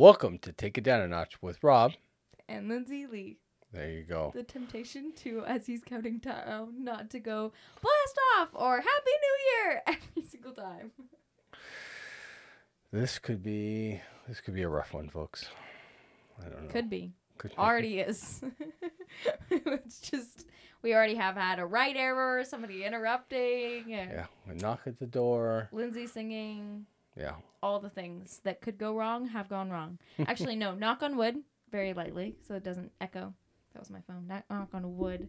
Welcome to Take It Down a Notch with Rob. And Lynzee Lee. There you go. The temptation to, as he's counting down, not to go blast off or Happy New Year every single time. This could be this could be a rough one, folks. I don't know. Could be. Could be. Already is. it's just we already have had a right error, somebody interrupting, Yeah, we knock at the door. Lynzee singing. Yeah. All the things that could go wrong have gone wrong. Actually, no. Knock on wood, very lightly, so it doesn't echo. That was my phone. Knock, knock on wood.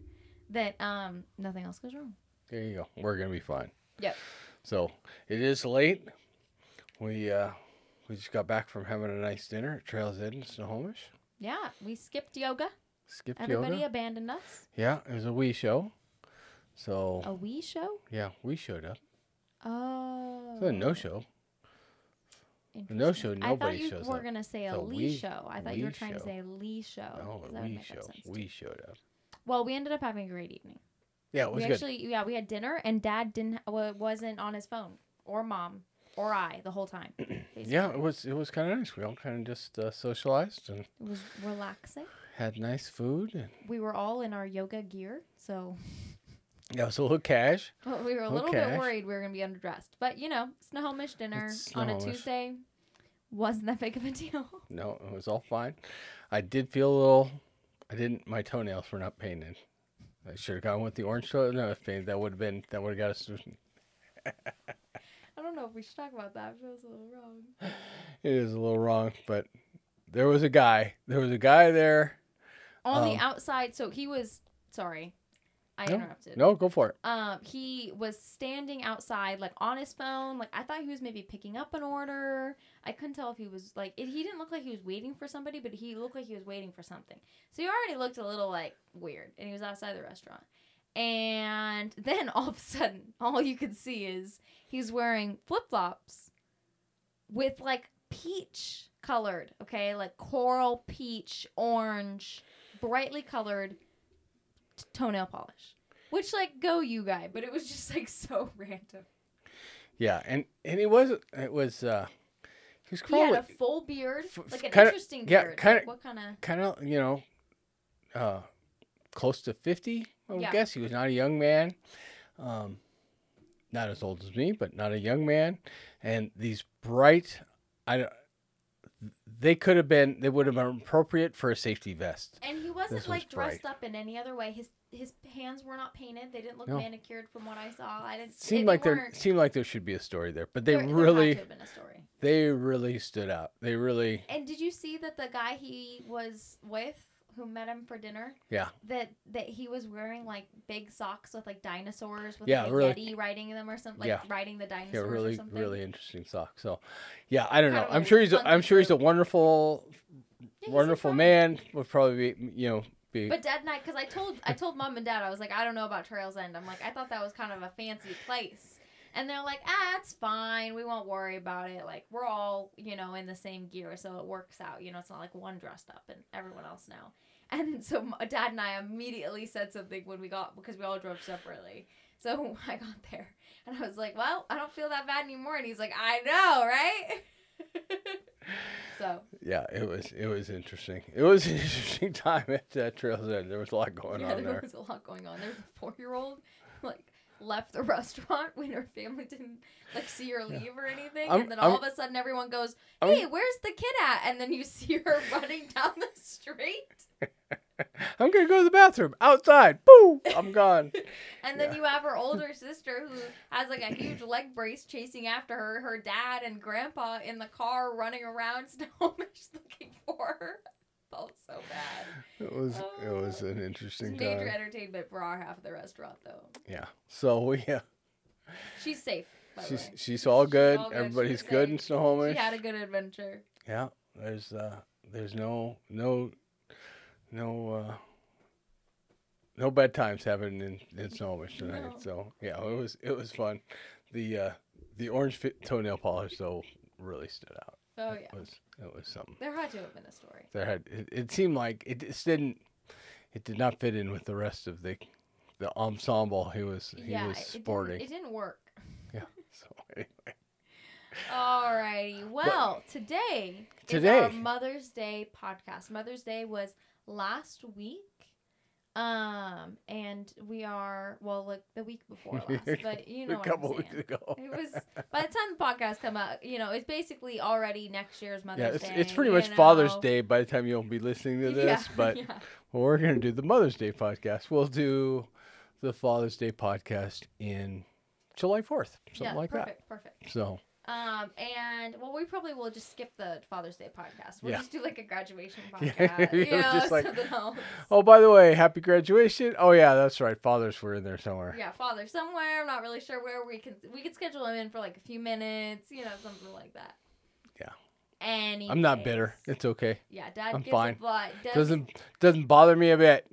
That um nothing else goes wrong. There you go. We're gonna be fine. Yep. So it is late. We uh we just got back from having a nice dinner at Trails End in Snohomish. Yeah, we skipped yoga. Skipped Everybody yoga. abandoned us. Yeah, it was a wee show. So A wee show? yeah, we showed up. Oh. A no show. No show, I thought nobody you shows were up. gonna say a a Lee we- show. I thought you were we trying to say a Lee show. No, 'cause a that would wee make more show. We showed up. Well, we ended up having a great evening. Yeah, it was we good. actually, yeah, we had dinner, and Dad didn't wa- wasn't on his phone, or Mom, or I the whole time. yeah, it was it was kind of nice. We all kind of just uh, socialized and it was relaxing. had nice food and We were all in our yoga gear, so yeah, it was a little cash. well, we were a Little little bit worried we were gonna be underdressed. But you know, Snohomish dinner It's on a Snohomish. Tuesday wasn't that big of a deal. No, it was all fine. I did feel a little. I didn't. My toenails were not painted. I should have gone with the orange toenail paint. That would have been. That would have got us. I don't know if we should talk about that. It feels a little wrong. It is a little wrong, but there was a guy. There was a guy there. On Um, the outside, so he was sorry, I No, interrupted. No, go for it. Um, he was standing outside, like on his phone. Like I thought he was maybe picking up an order. I couldn't tell if he was like it, he didn't look like he was waiting for somebody, but he looked like he was waiting for something. So he already looked a little like weird, and he was outside the restaurant. And then all of a sudden, all you could see is he's wearing flip flops with like peach colored, okay, like coral peach, orange, brightly colored t- toenail polish. Which like go you guy, but it was just like so random. Yeah, and and it was. It was. uh He was He probably had a full beard, f- like an kinda- interesting yeah, beard. kinda- like what kind of? kind of you know, uh, close to fifty. I would Yeah. guess he was not a young man, um, not as old as me, but not a young man. And these bright, I don't- they could have been. They would have been appropriate for a safety vest. And he wasn't was like dressed bright. up in any other way. His his hands were not painted. They didn't look No. manicured from what I saw. I didn't. Seemed they like there seemed like there should be a story there, but they there- there really to have been a story. they really stood out. They really And did you see that the guy he was with, who met him for dinner, yeah that that he was wearing like big socks with like dinosaurs with Yeah, like really- Yeti riding them or something, like Yeah. riding the dinosaurs yeah or really really interesting sock. So yeah, I don't know. Kind I'm sure he's a, I'm sure he's a wonderful Yeah, wonderful man. Would probably be you know be But Dad and I, because I told I told Mom and Dad, I was like, I don't know about Trails End. I'm like, I thought that was kind of a fancy place, and they're like, Ah, it's fine. We won't worry about it. Like we're all you know in the same gear, so it works out. You know, it's not like one dressed up and everyone else now. And so Dad and I immediately said something when we got because we all drove separately. So I got there and I was like, Well, I don't feel that bad anymore. And he's like, I know, right? so Yeah, it was it was interesting. It was an interesting time at uh, Trails End. There was a lot going yeah, on there there. was a lot going on. There's a four year old like left the restaurant when her family didn't like see her Yeah. leave or anything, I'm- and then I'm- all of a sudden everyone goes, I'm- "Hey, where's the kid at?" And then you see her running down the street, I'm gonna go to the bathroom outside. Boo! I'm gone. and then Yeah. you have her older sister who has like a huge leg brace chasing after her. Her dad and grandpa in the car running around Snohomish looking for her. Felt so bad. It was it was an It's interesting major entertainment for our half of the restaurant, though. Yeah. So we yeah, She's safe. She's she's all good. all good. Everybody's She's good in. Snohomish. She had a good adventure. Yeah. There's uh there's no no no uh no bad times happening in, in Snohomish tonight. No. So yeah, it was it was fun. The uh the orange fit toenail polish though really stood out. Oh It yeah, was it was something. there had to have been a story. There had it, it seemed like it just didn't it did not fit in with the rest of the the ensemble he was he yeah, was it- it, sporting. didn't, it didn't work. yeah. So anyway. All righty. Well, today, Today. is our Mother's Day podcast. Mother's Day was last week. Um, and we are well, like the week before last, but you know a couple weeks ago. It was by the time the podcast come out, you know, it's basically already next year's Mother's yeah, it's, Day. it's pretty much Father's. Day by the time you'll be listening to this. Yeah, but yeah. well, we're gonna do the Mother's Day podcast. We'll do the Father's Day podcast in July fourth, something yeah, like perfect, perfect. that. So Um, and well, we probably will just skip the Father's Day podcast. We'll Yeah. just do like a graduation Yeah, podcast. you know, just like-. Oh, by the way, happy graduation. Oh yeah, that's right. Fathers were in there somewhere. Yeah, father somewhere. I'm not really sure where we can we could schedule him in for like a few minutes, you know, something like that. Yeah. Any. I'm not bitter. It's okay. Yeah, Dad I'm fine. a blood. Does, Doesn't doesn't bother me a bit.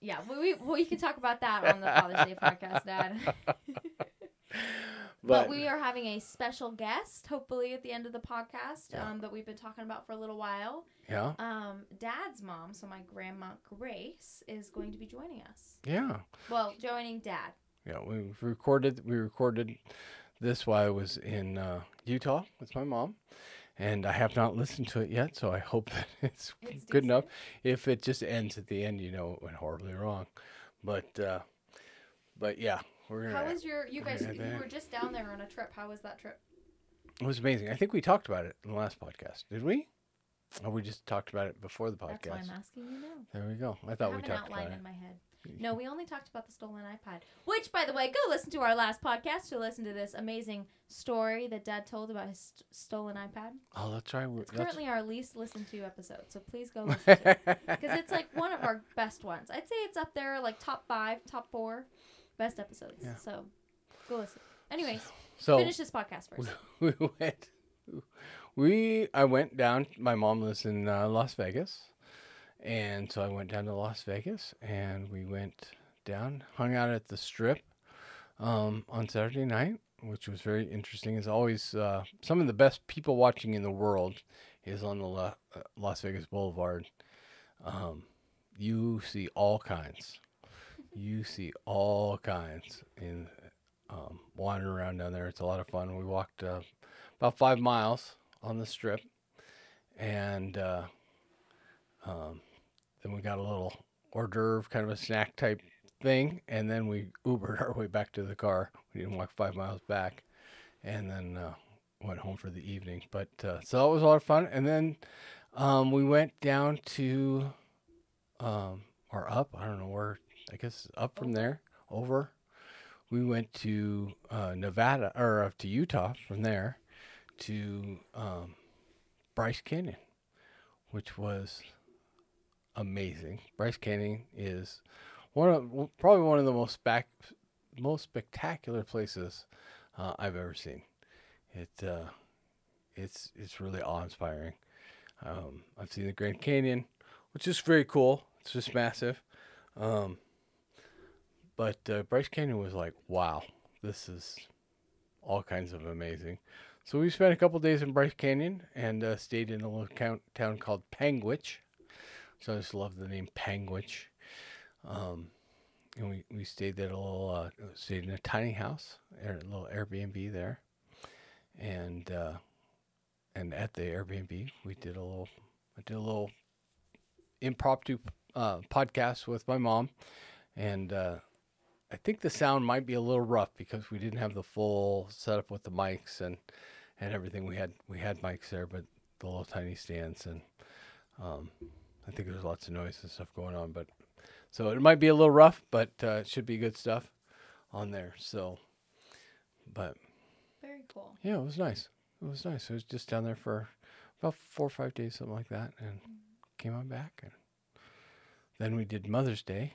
Yeah, we, we we can talk about that on the Father's Day podcast, Dad. But, But, we are having a special guest, hopefully at the end of the podcast, Yeah. um, that we've been talking about for a little while. yeah, Um, Dad's mom, so my grandma Grace, is going to be joining us. yeah, Well, joining Dad. yeah. We recorded we recorded this while I was in uh, Utah with my mom, and I have not listened to it yet. So I hope that it's, It's good enough. If it just ends at the end, you know, it went horribly wrong. But uh, but yeah, we're gonna. How was your? You guys, you that. were just down there on a trip. How was that trip? it was amazing. I think we talked about it in the last podcast. Did we? Oh, we just talked about it before the podcast. That's why podcast. I'm asking you now. There we go. I I thought have we an talked outline about it. in my head. No, we only talked about the stolen iPad. Which, by the way, go listen to our last podcast to listen to this amazing story that Dad told about his st- stolen iPad. Oh, that's right. we're- It's that's- currently our least listened to episode, so please go listen to it because it's like one of our best ones. I'd say it's up there, like top five, top four best episodes. Yeah. So go listen. Anyways, so finish this podcast first. we went. We I went down. My mom lives in uh, Las Vegas, and so I went down to Las Vegas, and we went down, hung out at the Strip um, on Saturday night, which was very interesting. As always, uh, some of the best people watching in the world is on the La- uh, Las Vegas Boulevard. Um, you see all kinds. You see all kinds in um, wandering around down there. It's a lot of fun. We walked uh, about five miles on the strip, and uh, um, then we got a little hors d'oeuvre, kind of a snack type thing, and then we Ubered our way back to the car. We didn't walk five miles back, and then uh, went home for the evening. But uh, so that was a lot of fun, and then um, we went down to um, or up. I don't know where. I guess up from there over we went to uh, Nevada or uh, to Utah from there to um, Bryce Canyon, which was amazing. Bryce Canyon is one of probably one of the most back, most spectacular places uh, I've ever seen. It uh, it's it's really awe inspiring. Um, I've seen the Grand Canyon, which is very cool. It's just massive. Um, but uh, Bryce Canyon was like, wow, this is all kinds of amazing. So we spent a couple days in Bryce Canyon and uh, stayed in a little count, town called Panguitch. So I just love the name Panguitch. Um, and we, we stayed there a little, uh, stayed in a tiny house, a little Airbnb there. And uh, and at the Airbnb, we did a little, I did a little impromptu uh, podcast with my mom, and uh, I think the sound might be a little rough because we didn't have the full setup with the mics and and everything. We had we had mics there, but the little tiny stands, and um, I think there's lots of noise and stuff going on. But so it might be a little rough, but uh, it should be good stuff on there. So, but Very cool. yeah, it was nice. It was nice. It was just down there for about four or five days, something like that, and came on back. And then we did Mother's Day.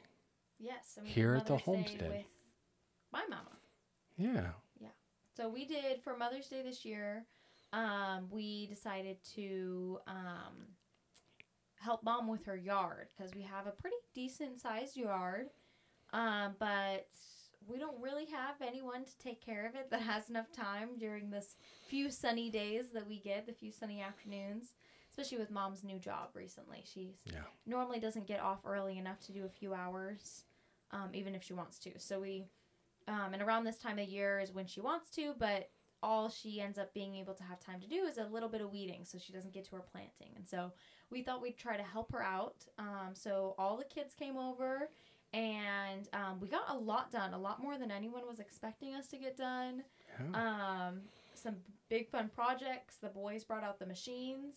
Yes. And Here at the homestead. with my mama. Yeah. Yeah. So we did for Mother's Day this year. Um, we decided to um, help mom with her yard because we have a pretty decent sized yard, um, but we don't really have anyone to take care of it that has enough time during this few sunny days that we get, the few sunny afternoons. Especially with mom's new job recently, She Yeah. normally doesn't get off early enough to do a few hours, um, even if she wants to. So we um, and around this time of year is when she wants to, but all she ends up being able to have time to do is a little bit of weeding so she doesn't get to her planting. And so we thought we'd try to help her out. Um, so all the kids came over and um, we got a lot done, a lot more than anyone was expecting us to get done. Yeah. Um, some big fun projects. The boys brought out the machines.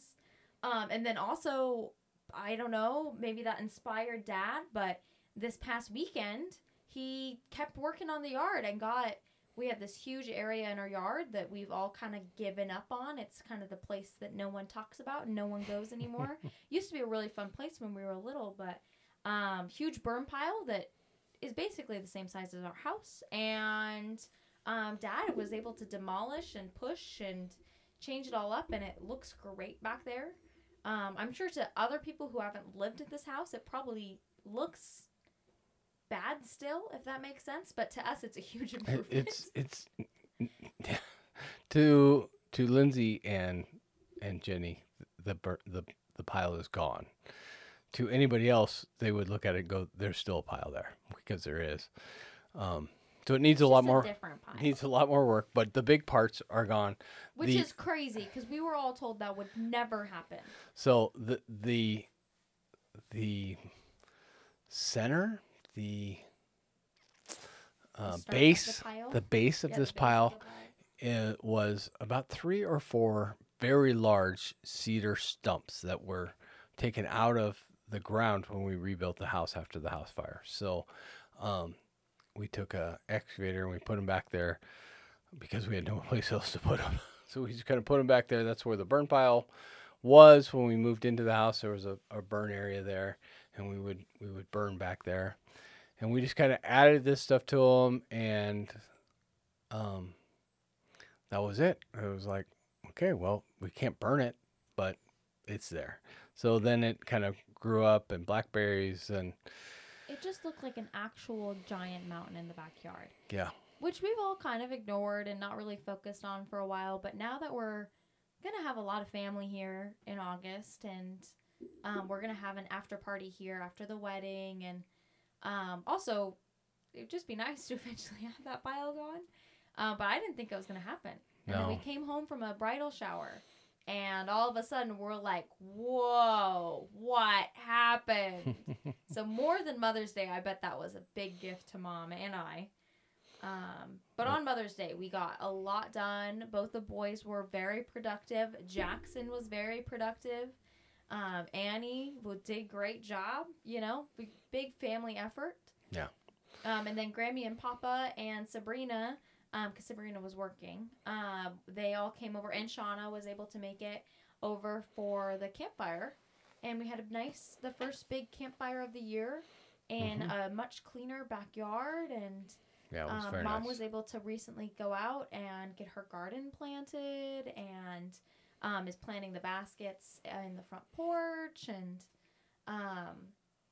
Um, and then also, I don't know, maybe that inspired dad, but this past weekend, he kept working on the yard and got we have this huge area in our yard that we've all kind of given up on. It's kind of the place that no one talks about and no one goes anymore. Used to be a really fun place when we were little, but um, huge burn pile that is basically the same size as our house. And um, Dad was able to demolish and push and change it all up, and it looks great back there. Um, I'm sure to other people who haven't lived at this house, it probably looks bad still, if that makes sense. But to us, it's a huge improvement. It's it's to to Lynzee and and Jenny, the the the pile is gone. To anybody else, they would look at it and go, "There's still a pile there," because there is. Um, so it needs a lot just more. different pile. Needs a lot more work, but the big parts are gone. which the- is crazy because we were all told that would never happen. So the the the center, the The uh, the base, pile? the base of Yeah, this of pile pile. it was about three or four very large cedar stumps that were taken out of the ground when we rebuilt the house after the house fire. So um, we took a excavator and we put them back there because we had no place else to put them. So we just kind of put them back there. That's where the burn pile was when we moved into the house. There was a, a burn area there, and we would we would burn back there, and we just kind of added this stuff to them, and um, that was it. It was like, okay, well, we can't burn it, but it's there. So then it kind of grew up and blackberries and It just looked like an actual giant mountain in the backyard, yeah, which we've all kind of ignored and not really focused on for a while. But now that we're gonna have a lot of family here in August, and um, we're gonna have an after party here after the wedding, and um, also it'd just be nice to eventually have that pile gone. Uh, but I didn't think it was gonna happen. And then we came home from a bridal shower, and all of a sudden we're like, "Whoa, what happened?" so more than Mother's Day, I bet that was a big gift to Mom and I. Um, but on Mother's Day, we got a lot done. Both the boys were very productive. Jackson was very productive. Um, Annie did great job. You know, big, big family effort. Yeah. Um, and then Grammy and Papa and Sabrina, because Sabrina was working, um, they all came over, and Shauna was able to make it over for the campfire. And we had a nice, the first big campfire of the year, and a much cleaner backyard. And yeah, was um, mom nice. was able to recently go out and get her garden planted, and um, is planting the baskets in the front porch. And um,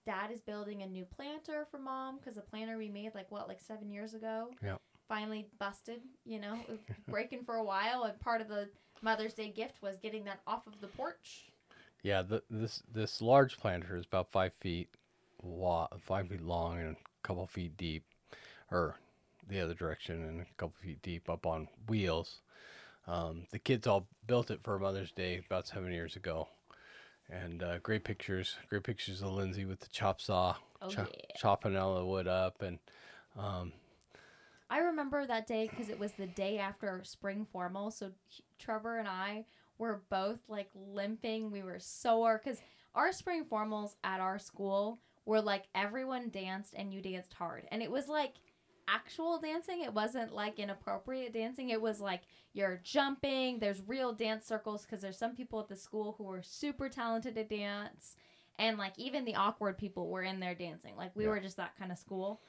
dad is building a new planter for mom because the planter we made like what, like seven years ago. Yep. Finally busted, you know, breaking for a while, and part of the Mother's Day gift was getting that off of the porch. Yeah, the, this this large planter is about five feet wa- five feet long and a couple feet deep, or the other direction and a couple feet deep up on wheels. Um, the kids all built it for Mother's Day about seven years ago, and uh, great pictures, great pictures of Lynzee with the chop saw, Oh, cho- yeah. chopping all the wood up, and um, I remember that day because it was the day after spring formal. So Trevor and I were both like limping. We were sore because our spring formals at our school were like everyone danced and you danced hard. And it was like actual dancing. It wasn't like inappropriate dancing. It was like you're jumping. There's real dance circles because there's some people at the school who are super talented at dance. And like even the awkward people were in there dancing. Like we Yeah. were just that kind of school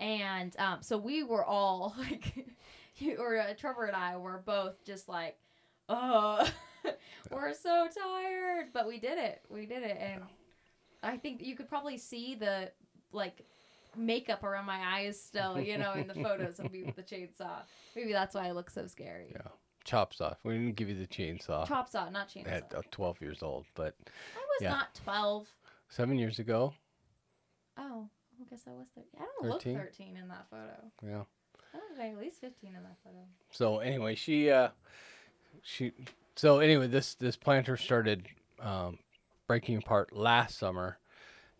and um, so we were all like, you or uh, Trevor and I were both just like, oh, we're so tired, but we did it. We did it, and I think you could probably see the like makeup around my eyes still, you know, in the photos of me with the chainsaw. Maybe that's why I look so scary. Yeah. chop saw. We didn't give you the chainsaw Chop saw, not chainsaw. at uh, 12 years old, but I was yeah. not twelve. seven years ago, Oh, I guess I was thirteen. I don't look 13? thirteen in that photo. yeah. I look like at least 15 in that photo. So anyway, she uh, she so anyway, this this planter started um, breaking apart last summer,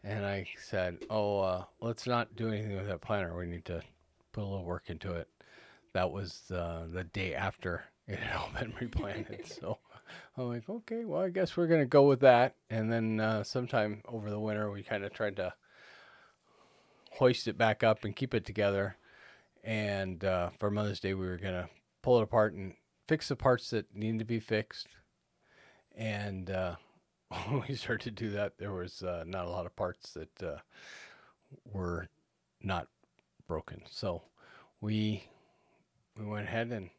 and I said, "Oh, uh, let's not do anything with that planter. We need to put a little work into it." That was uh, the day after it had all been replanted. so I'm like, "Okay, well, I guess we're gonna go with that." And then uh, sometime over the winter, we kind of tried to hoist it back up and keep it together. And uh, for Mother's Day, we were gonna pull it apart and fix the parts that needed to be fixed. And uh, when we started to do that, there was uh, not a lot of parts that uh, were not broken. So we we went ahead and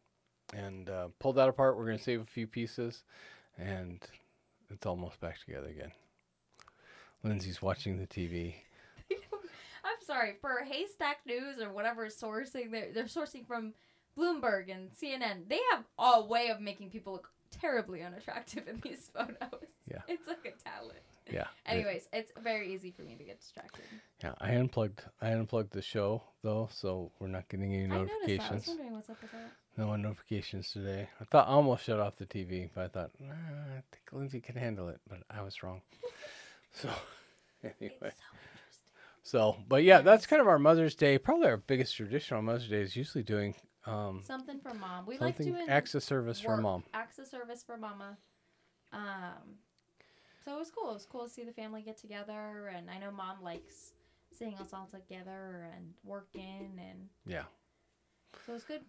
and uh, pulled that apart. We're gonna save a few pieces, and it's almost back together again. Lynzee's watching the TV. I'm sorry for Haystack News or whatever sourcing they're they're sourcing from Bloomberg and CNN. They have a way of making people look terribly unattractive in these photos. Yeah. it's like a talent. Yeah. Anyways, it's very easy for me to get distracted. Yeah, I unplugged. I unplugged the show though, so we're not getting any notifications. I noticed that. I was notifications. wondering what's up with that. No notifications today. I thought I almost shut off the TV, but I thought nah, I think Lynzee can handle it, but I was wrong. So anyway, It's so so but yeah, that's kind of our Mother's Day. Probably our biggest tradition on Mother's Day is usually doing um, Something for mom. We like doing of service for mom. Access service for mama. Um, so it was cool. It was cool to see the family get together, and I know mom likes seeing us all together and working, and Yeah. so it was good.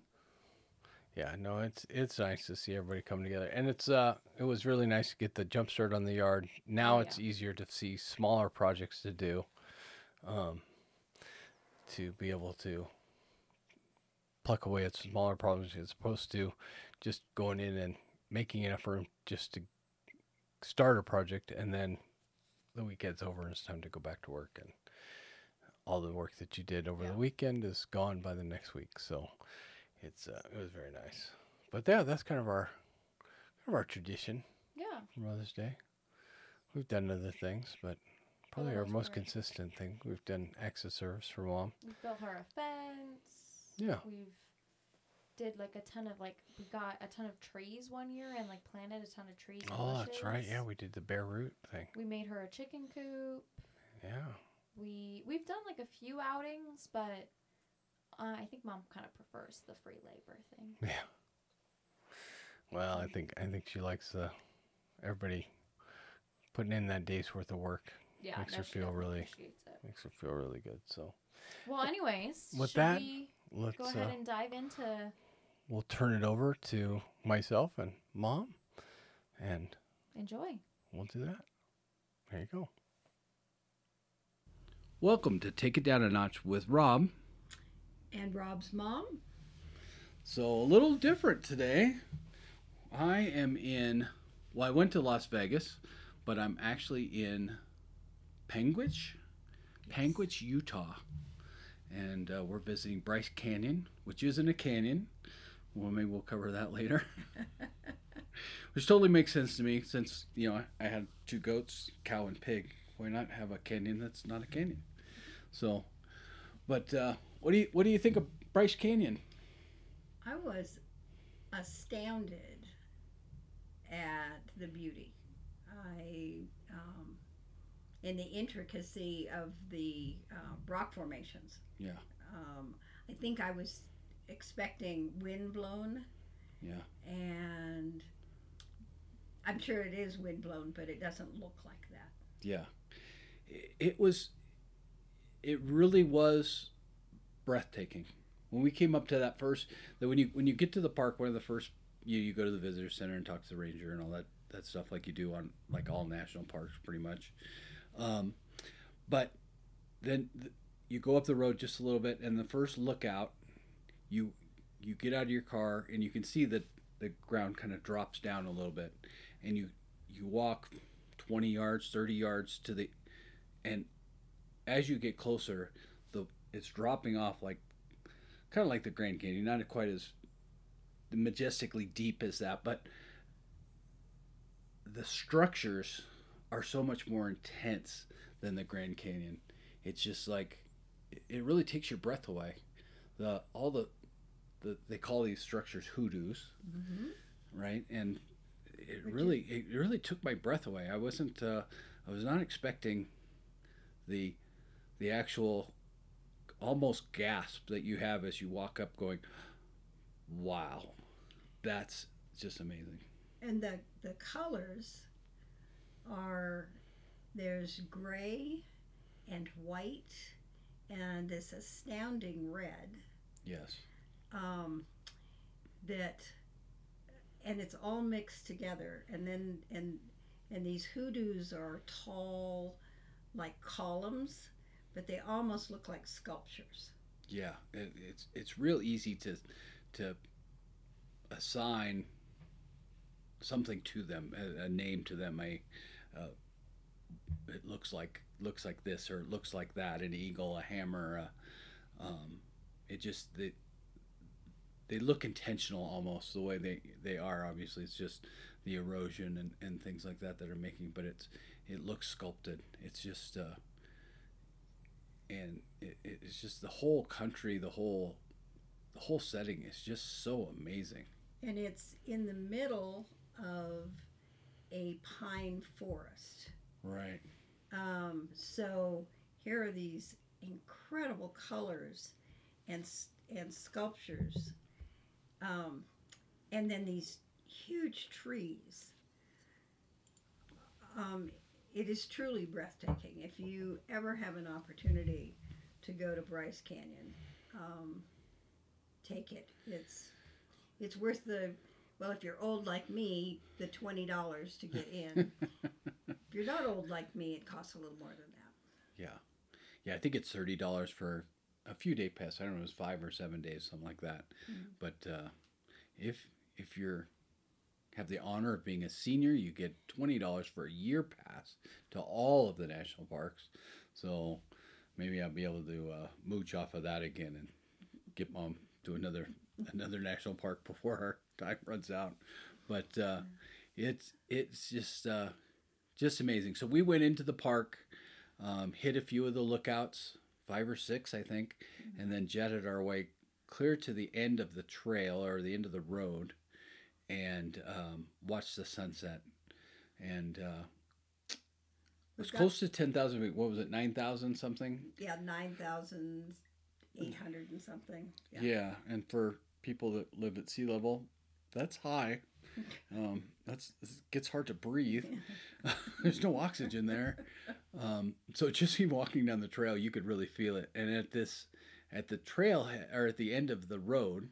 Yeah, no, it's it's nice to see everybody come together, and it's uh, it was really nice to get the jump start on the yard. Now Oh, it's easier to see smaller projects to do, um, to be able to pluck away at smaller problems as opposed to just going in and making an effort just to start a project, and then the weekend's over and it's time to go back to work, and all the work that you did over Yeah. the weekend is gone by the next week. So it's uh, it was very nice. But yeah, that's kind of our kind of our tradition Yeah, for Mother's Day. We've done other things, but probably our most consistent thing. We've done of service for mom. we built her a fence. Yeah. we've did like a ton of like we got a ton of trees one year and like planted a ton of trees. Oh, that's right. Yeah, we did the bare root thing. we made her a chicken coop. Yeah. we we've done like a few outings, but uh, I think mom kind of prefers the free labor thing. Yeah. Well, I think I think she likes uh, everybody putting in that day's worth of work. Yeah, Makes no, her feel really-. Makes her feel really good. So Well, anyways, With should that, we let's go uh, ahead and dive into we'll turn it over to myself and mom, and enjoy. We'll do that. There you go. Welcome to Take It Down a Notch with Rob. and Rob's mom. So, a little different today. I am in, well, I went to Las Vegas, but I'm actually in Panguitch, Panguitch, Utah. And uh, we're visiting Bryce Canyon, which isn't a canyon. Well, maybe we'll cover that later. which totally makes sense to me since, you know, I had two goats, cow and pig. Why not have a canyon that's not a canyon? So, but uh, what do you what do you think of Bryce Canyon? I was astounded at the beauty. I, um, in the intricacy of the uh, rock formations. Yeah. Um, I think I was expecting wind blown, Yeah. and I'm sure it is wind blown, but it doesn't look like that. Yeah. It, was, it really was breathtaking. When we came up to that first, that when you when you get to the park, one of the first you you go to the visitor center and talk to the ranger and all that that stuff like you do on like all national parks pretty much. Um, but then th- you go up the road just a little bit, and the first lookout, you you get out of your car and you can see that the ground kind of drops down a little bit, and you you walk 20 yards 30 yards to the and as you get closer the it's dropping off like kind of like the grand canyon not quite as majestically deep as that but the structures are so much more intense than the grand canyon. It's just like it- really takes your breath away. The all the the they call these structures hoodoos, Mm-hmm. right? And it really it really took my breath away. I wasn't uh, I was not expecting the the actual almost gasp that you have as you walk up going wow that's just amazing And the the colors are there's gray and white and this astounding red yes um, that and it's all mixed together and then and and these hoodoos are tall like columns but they almost look like sculptures. Yeah it, it's it's real easy to to assign something to them a, a name to them a uh, it looks like looks like this or it looks like that an eagle a hammer uh, um, it just they they look intentional almost the way they they are obviously. It's just the erosion and, and things like that that are making but it's it looks sculpted. It's just uh and it, it's just the whole country the whole the whole setting is just so amazing. And it's in the middle of a pine forest. Right. Um, so here are these incredible colors and and sculptures, um, and then these huge trees. Um, it is truly breathtaking. If you ever have an opportunity to go to Bryce Canyon, um, take it. It's it's worth the well. If you're old like me, the twenty dollars to get in. If you're not old like me, it costs a little more than that. yeah yeah i think it's $30 for a few day pass i don't know it was five or seven days something like that. Mhm. but uh, if if you're have the honor of being a senior you get $20 for a year pass to all of the national parks. So maybe i'll be able to uh, mooch off of that again and get mom to another another national park before her time runs out. But uh, it's it's just uh, just amazing. So we went into the park um, hit a few of the lookouts five or six i think and then jetted our way clear to the end of the trail or the end of the road and um, watched the sunset and uh, it was We've close to 10,000 feet. What was it? 9,000 something? Yeah, nine thousand eight hundred and something. Yeah. And for people that live at sea level, that's high. Um, that's it gets hard to breathe. There's no oxygen there. Um, so just even walking down the trail, you could really feel it. And at this, at the trail or at the end of the road,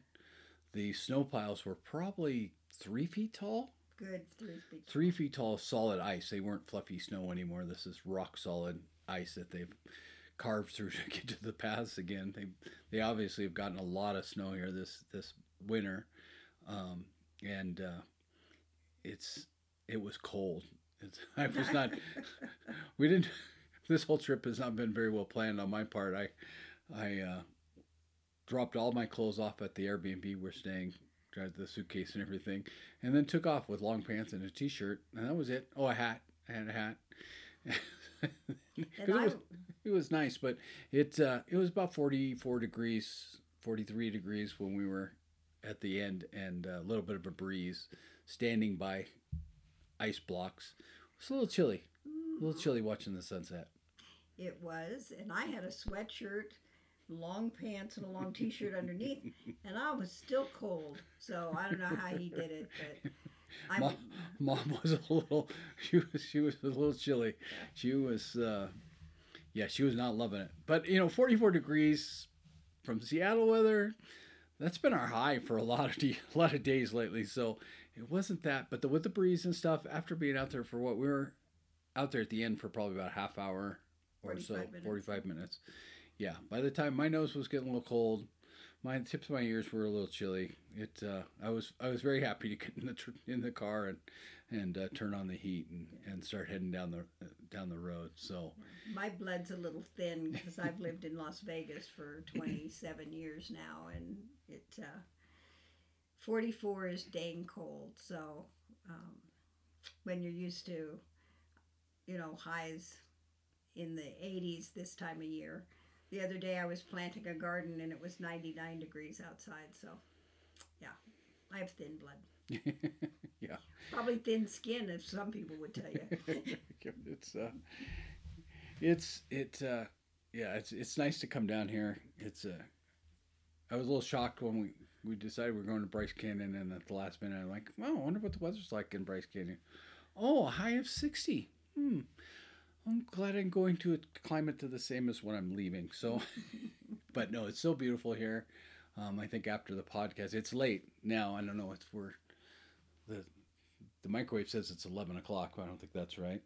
the snow piles were probably three feet tall. Good three feet. three feet tall solid ice. They weren't fluffy snow anymore. This is rock solid ice that they've carved through to get to the paths again. They they obviously have gotten a lot of snow here this this winter, um, and uh, it's it was cold. It's, I was not. we didn't. This whole trip has not been very well planned on my part. I I uh, dropped all my clothes off at the Airbnb we're staying, grabbed the suitcase and everything, and then took off with long pants and a t-shirt, and that was it. Oh, a hat. I had a hat. It was it was nice, but it uh, it was about forty four degrees, forty three degrees when we were at the end, and a little bit of a breeze, standing by ice blocks. It's a little chilly, a little chilly watching the sunset. it was, and I had a sweatshirt, long pants, and a long T-shirt underneath, and I was still cold. So I don't know how he did it, but I. Mom, mom was a little she was she was a little chilly. She was uh yeah, she was not loving it. But you know, 44 degrees from Seattle weather, that's been our high for a lot of de- a lot of days lately. So it wasn't that, but the with the breeze and stuff after being out there for what we were out there at the end for probably about a half hour or so, 45 minutes. 45 minutes. Yeah, by the time my nose was getting a little cold, my tips of my ears were a little chilly. It uh, I was I was very happy to get in the tr- in the car and and uh, turn on the heat and, and start heading down the uh, down the road. So my blood's a little thin because I've lived in Las Vegas for 27 years now, and it uh, 44 is dang cold. So um, when you're used to, you know, highs in the 80s this time of year. The other day I was planting a garden and it was 99 degrees outside. So yeah, I have thin blood. yeah. Probably thin skin, if some people would tell you. it's uh, it's it uh, yeah. It's it's nice to come down here. It's uh, I was a little shocked when we we decided we are going to Bryce Canyon, and at the last minute, I'm like, well, I wonder what the weather's like in Bryce Canyon. Oh, a high of sixty. Hmm. I'm glad I'm going to a climate to the same as when I'm leaving. So, but no, it's so beautiful here. Um, I think after the podcast, it's late now. I don't know. if we're the the microwave says it's eleven o'clock. But I don't think that's right.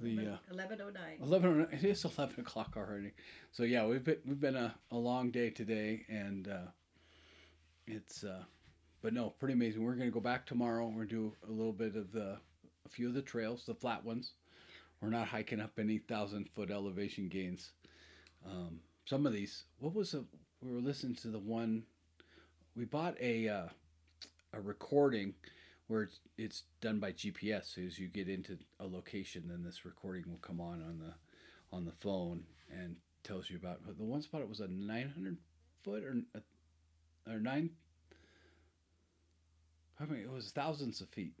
The uh, eleven oh nine. eleven. It is eleven o'clock already. So yeah, we've been we've been a, a long day today, and uh, it's uh, but no, pretty amazing. We're gonna go back tomorrow. We're gonna do a little bit of the a few of the trails, the flat ones. We're not hiking up any thousand foot elevation gains. Um, some of these. What was the? We were listening to the one. We bought a uh, a recording where it's, it's done by GPS. So as you get into a location, then this recording will come on on the on the phone and tells you about. The one spot it was a 900 foot or a, or nine. I mean, it was thousands of feet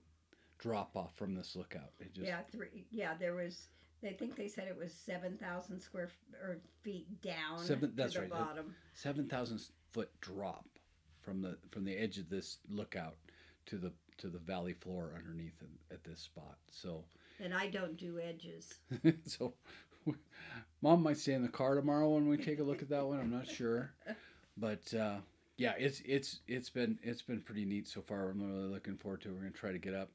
drop off from this lookout. It just Yeah, three. Yeah, there was. They think they said it was seven thousand square f- or feet down Seven- that's to the right. Uh, bottom. seven thousand foot drop from the from the edge of this lookout to the to the valley floor underneath at, this spot. So And I don't do edges. so mom might stay in the car tomorrow when we take a look at that one. I'm not sure, but uh, yeah, it's it's it's been it's been pretty neat so far. I'm really looking forward to. it. We're gonna try to get up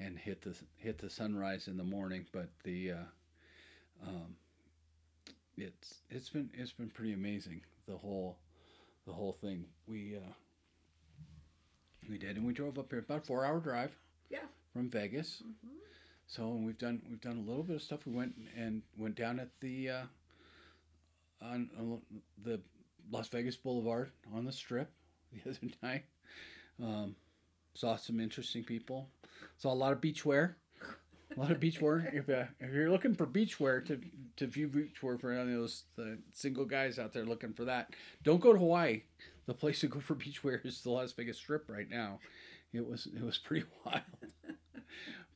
and hit the hit the sunrise in the morning, but the uh, um, it's it's been it's been pretty amazing the whole the whole thing. We uh, we did, and we drove up here about a four hour drive. Yeah. From Vegas. hmm So we've done we've done a little bit of stuff. We went and went down at the uh, on, on the Las Vegas Boulevard on the Strip the other night. Um, saw some interesting people. Saw a lot of beachwear. A lot of beachwear. if uh, if you're looking for beachwear to to view beachwear for any of those the single guys out there looking for that, don't go to Hawaii. The place to go for beachwear is the Las Vegas Strip right now. It was it was pretty wild.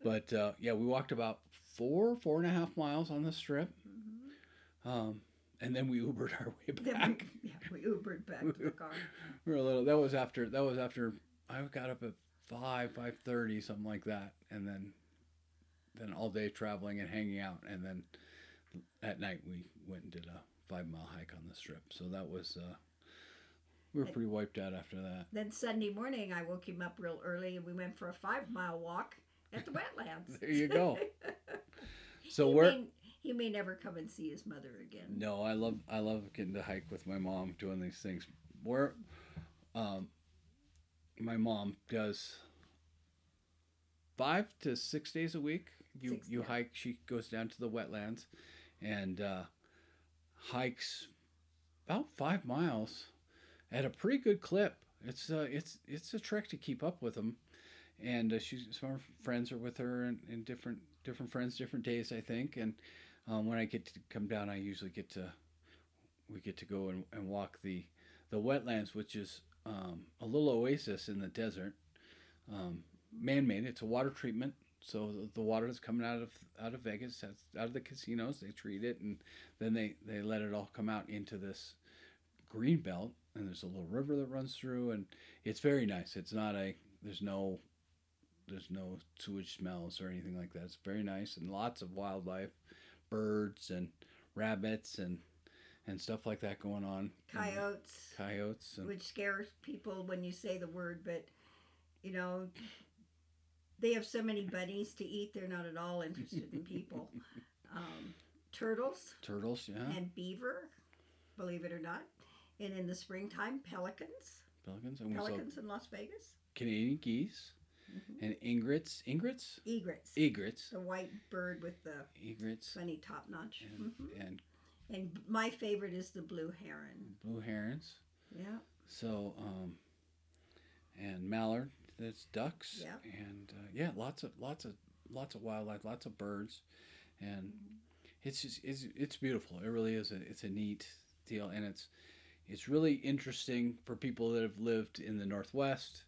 But uh, yeah, we walked about four, four and a half miles on the strip, hmm um, and then we Ubered our way back. we, yeah, we Ubered back to the car. we were a little. That was after. That was after I got up at five, five thirty, something like that, and then, then all day traveling and hanging out, and then at night we went and did a five mile hike on the strip. So that was. Uh, we were pretty wiped out after that. Then Sunday morning, I woke him up real early, and we went for a five mile walk at the wetlands. There you go. So he we're. may, he may never come and see his mother again. No, I love I love getting to hike with my mom, doing these things. Where, um, my mom does five to six days a week. You Six, you yeah. hike. She goes down to the wetlands, and uh, hikes about five miles at a pretty good clip. It's uh, it's it's a trek to keep up with them, and uh, she's some of her friends are with her and, and different different friends different days I think. And um, when I get to come down, I usually get to we get to go and, and walk the the wetlands, which is um, a little oasis in the desert, um, man-made. It's a water treatment, so the, water that's coming out of out of Vegas, that's out of the casinos, they treat it, and then they they let it all come out into this green belt, and there's a little river that runs through, and it's very nice. It's not a there's no there's no sewage smells or anything like that. It's very nice and lots of wildlife, birds and rabbits and and stuff like that going on. Coyotes, Coyotes and which scares people when you say the word, but you know, they have so many bunnies to eat, they're not at all interested in people. Um, turtles turtles, yeah, and beaver, believe it or not. And in the springtime, pelicans. pelicans, and Pelicans in Las Vegas. Canadian geese Mhm. and egrets, egrets, Egrets. egrets, the white bird with the egrets, funny top notch. and, Mhm. and And my favorite is the blue heron. blue herons. Yeah. So, um, and mallard, there's ducks, Yeah. and uh, yeah, lots of lots of lots of wildlife, lots of birds, and it's just it's it's beautiful. It really is. A, it's a neat deal, and it's it's really interesting for people that have lived in the Northwest,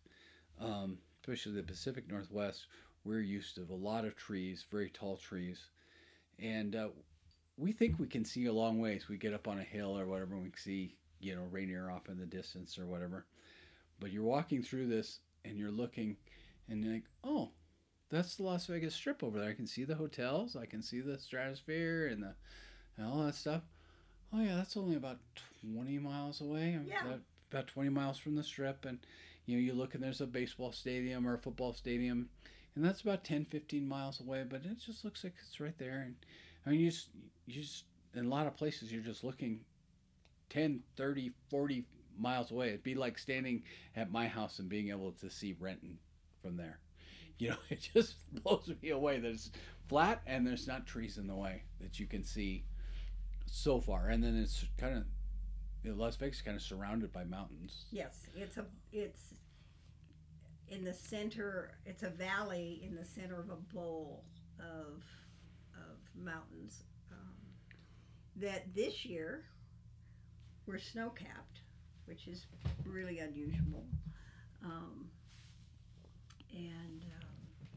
um, especially the Pacific Northwest. We're used to a lot of trees, very tall trees, and uh, we think we can see a long ways. We get up on a hill or whatever, and we can see you know Rainier off in the distance or whatever. But you're walking through this and you're looking, and you're like, oh, that's the Las Vegas Strip over there. I can see the hotels, I can see the stratosphere and the and all that stuff. Oh yeah, that's only about twenty miles away. Yeah. About, about twenty miles from the strip, and you know you look and there's a baseball stadium or a football stadium, and that's about 10, 15 miles away. But it just looks like it's right there, and I mean you just you just in a lot of places you're just looking 10, 30, 40 miles away. It'd be like standing at my house and being able to see Renton from there. You know, it just blows me away that it's flat and there's not trees in the way that you can see so far. And then it's kind of you know, Las Vegas kind of surrounded by mountains. Yes, it's a it's in the center. It's a valley in the center of a bowl of of mountains um, that this year were snow capped, which is really unusual. Um, and um,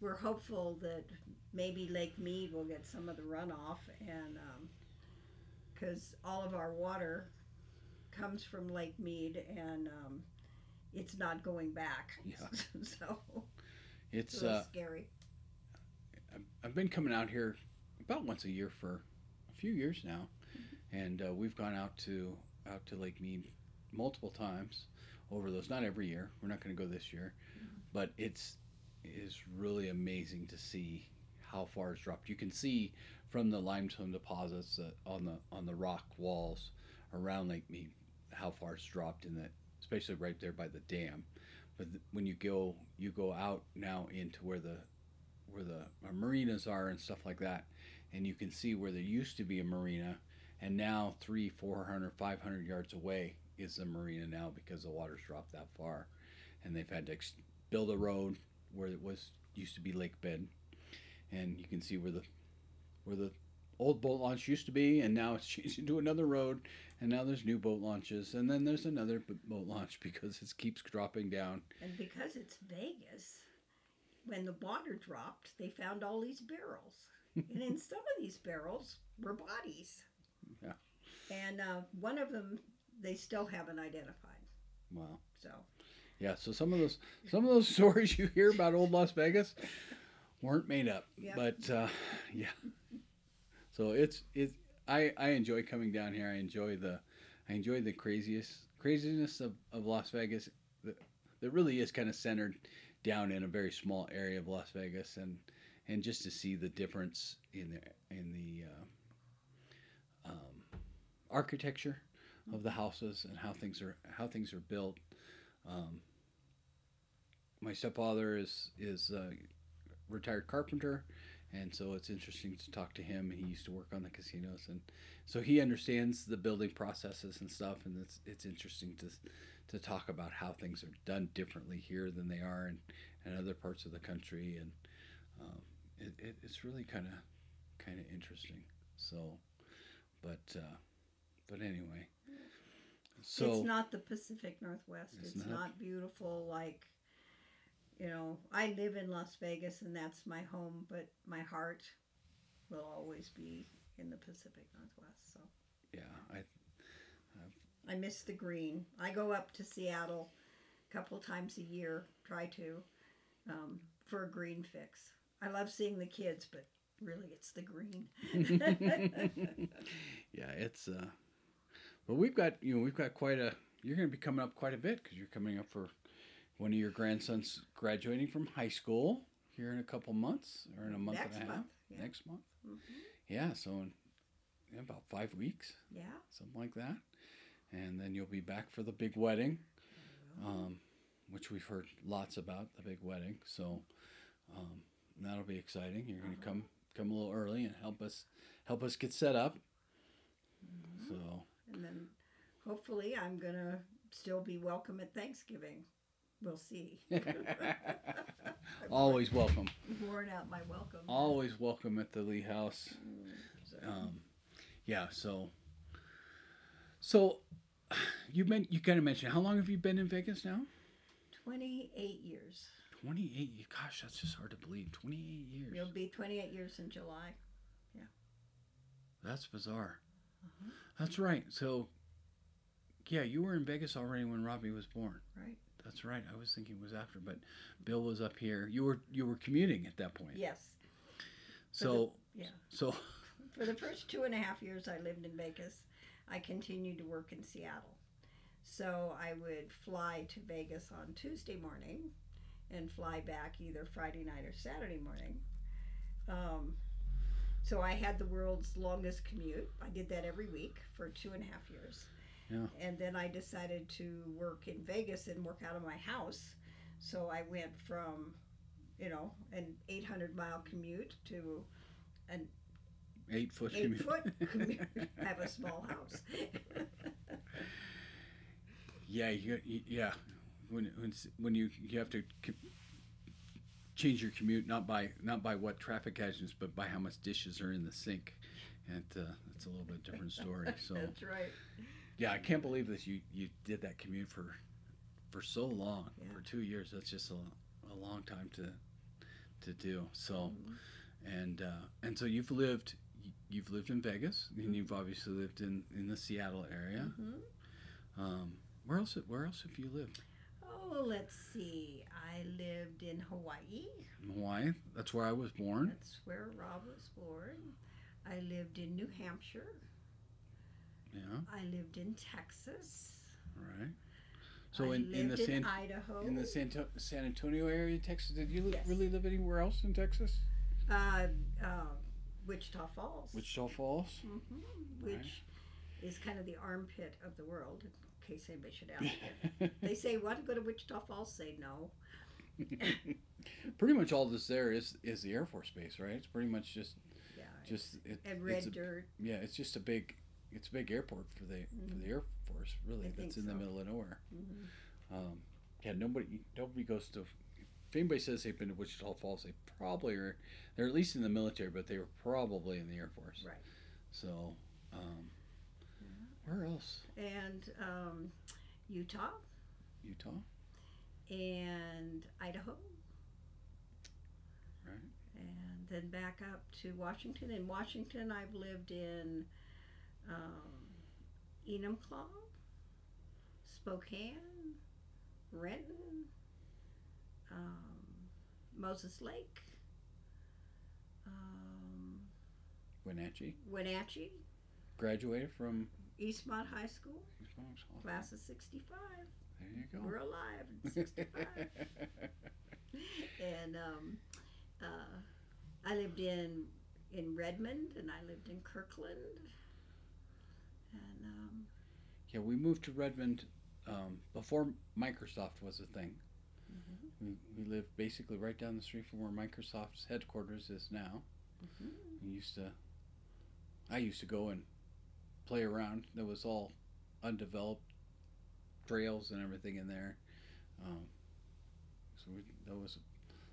we're hopeful that maybe Lake Mead will get some of the runoff, and because all of our water comes from Lake Mead, and um, it's not going back. Yeah. so It's it's really uh, scary. I've- I've been coming out here about once a year for a few years now, and uh, we've gone out to out to Lake Mead multiple times over those. Not every year. We're not going to go this year, but it's it is really amazing to see how far it's dropped. You can see from the limestone deposits uh, on the on the rock walls around Lake Mead how far it's dropped in that, especially right there by the dam. But th- when you go you go out now into where the where the marinas are and stuff like that and you can see where there used to be a marina and now three 400 500 yards away is the marina now because the water's dropped that far and they've had to ex- build a road where it was used to be lake bed and you can see where the where the old boat launch used to be and now it's changed into another road and now there's new boat launches and then there's another boat launch because it keeps dropping down And because it's Vegas, when the water dropped, they found all these barrels. and in some of these barrels were bodies. Yeah. And uh, one of them they still haven't identified. wow So Yeah, so some of those some of those stories you hear about old Las Vegas weren't made up. Yeah. But uh, yeah. So it's it's I, I enjoy coming down here. I enjoy the I enjoy the craziest craziness of, of Las Vegas that, that really is kind of centered down in a very small area of Las Vegas and and just to see the difference in the in the uh, architecture of the houses and how things are how things are built. Um, my stepfather is is a retired carpenter, and so it's interesting to talk to him. He used to work on the casinos, and so he understands the building processes and stuff. And it's it's interesting to to talk about how things are done differently here than they are in, in other parts of the country, and um, it, it, it's really kind of kind of interesting. So, but uh, but anyway, so it's not the Pacific Northwest. It's It's, not. not. beautiful like you know, I live in Las Vegas and that's my home, but my heart will always be in the Pacific Northwest. So yeah, I I miss the green. I go up to Seattle a couple times a year, try to, um, for a green fix. I love seeing the kids, but really it's the green. yeah, it's uh but we've got you know we've got quite a you're going to be coming up quite a bit because you're coming up for one of your grandsons graduating from high school here in a couple months or in a month Next and a half. month, yeah. next month. Mhm. yeah so in yeah, about five weeks. Yeah. something like that. And then you'll be back for the big wedding um, which we've heard lots about the big wedding. So um, that'll be exciting. You're going to come come a little early and help us help us get set up. So And then hopefully I'm going to still be welcome at Thanksgiving. We'll see. always welcome Worn out my welcome. always welcome at the lee house Mm, um, yeah so so you been you kind of mentioned how long have you been in Vegas now? 28 years. 28 gosh that's just hard to believe 28 years You'll be 28 years in July. Yeah. That's bizarre That's right so yeah you were in vegas already when robbie was born Right. that's right i was thinking it was after but bill was up here you were you were commuting at that point Yes. so yeah. so For the first two and a half years I lived in Vegas, I continued to work in Seattle. So I would fly to Vegas on Tuesday morning and fly back either Friday night or Saturday morning. Um, so I had the world's longest commute. I did that every week for two and a half years. Yeah. And then I decided to work in Vegas and work out of my house. So I went from, you know, an 800 mile commute to eight foot eight commute. foot commute. I have a small house. yeah you, yeah when when when you you have to change your commute not by not by what traffic happens but by how much dishes are in the sink and uh, that's a little bit different story so That's right. Yeah, I can't believe that you you did that commute for for so long Yeah. for two years. That's just a, a long time to to do. So and uh, and so you've lived you've lived in Vegas and you've obviously lived in in the Seattle area. hmm Um, where else where else have you lived? Oh, let's see. I lived in Hawaii. In Hawaii. That's where I was born. That's where Rob was born. I lived in New Hampshire. Yeah. I lived in Texas. All right. So I in, in the San Idaho. in the San, San Antonio area, of Texas, did you li- really live anywhere else in Texas? uh, uh, Wichita Falls. Wichita Falls. hmm Right. Which is kind of the armpit of the world, in case anybody should ask. it. they say, want to go to Wichita Falls? Say no. pretty much all this there is is the Air Force base, right? It's pretty much just Yeah. just it, and it's red a, dirt. yeah, it's just a big it's a big airport for the for the Air Force, really. Mm-hmm. I that's in the middle of nowhere. hmm Um, yeah, nobody nobody goes to. If anybody says they've been to Wichita Falls, they probably are. They're at least in the military, but they were probably in the Air Force. Right. So, um, where else? And um, Utah Utah, and Idaho. Right. And then back up to Washington. In Washington, I've lived in um, Enumclaw, Spokane, Renton, um, Moses Lake, um, Wenatchee. Wenatchee, Graduated from. Eastmont High School, class of 65. There you go. We're alive in 65. and um, uh, I lived in in Redmond, and I lived in Kirkland, and um, Yeah, we moved to Redmond um, before Microsoft was a thing. We, we lived basically right down the street from where Microsoft's headquarters is now. Mhm. We used to, I used to go and play around. That was all undeveloped trails and everything in there. Um, so we, that was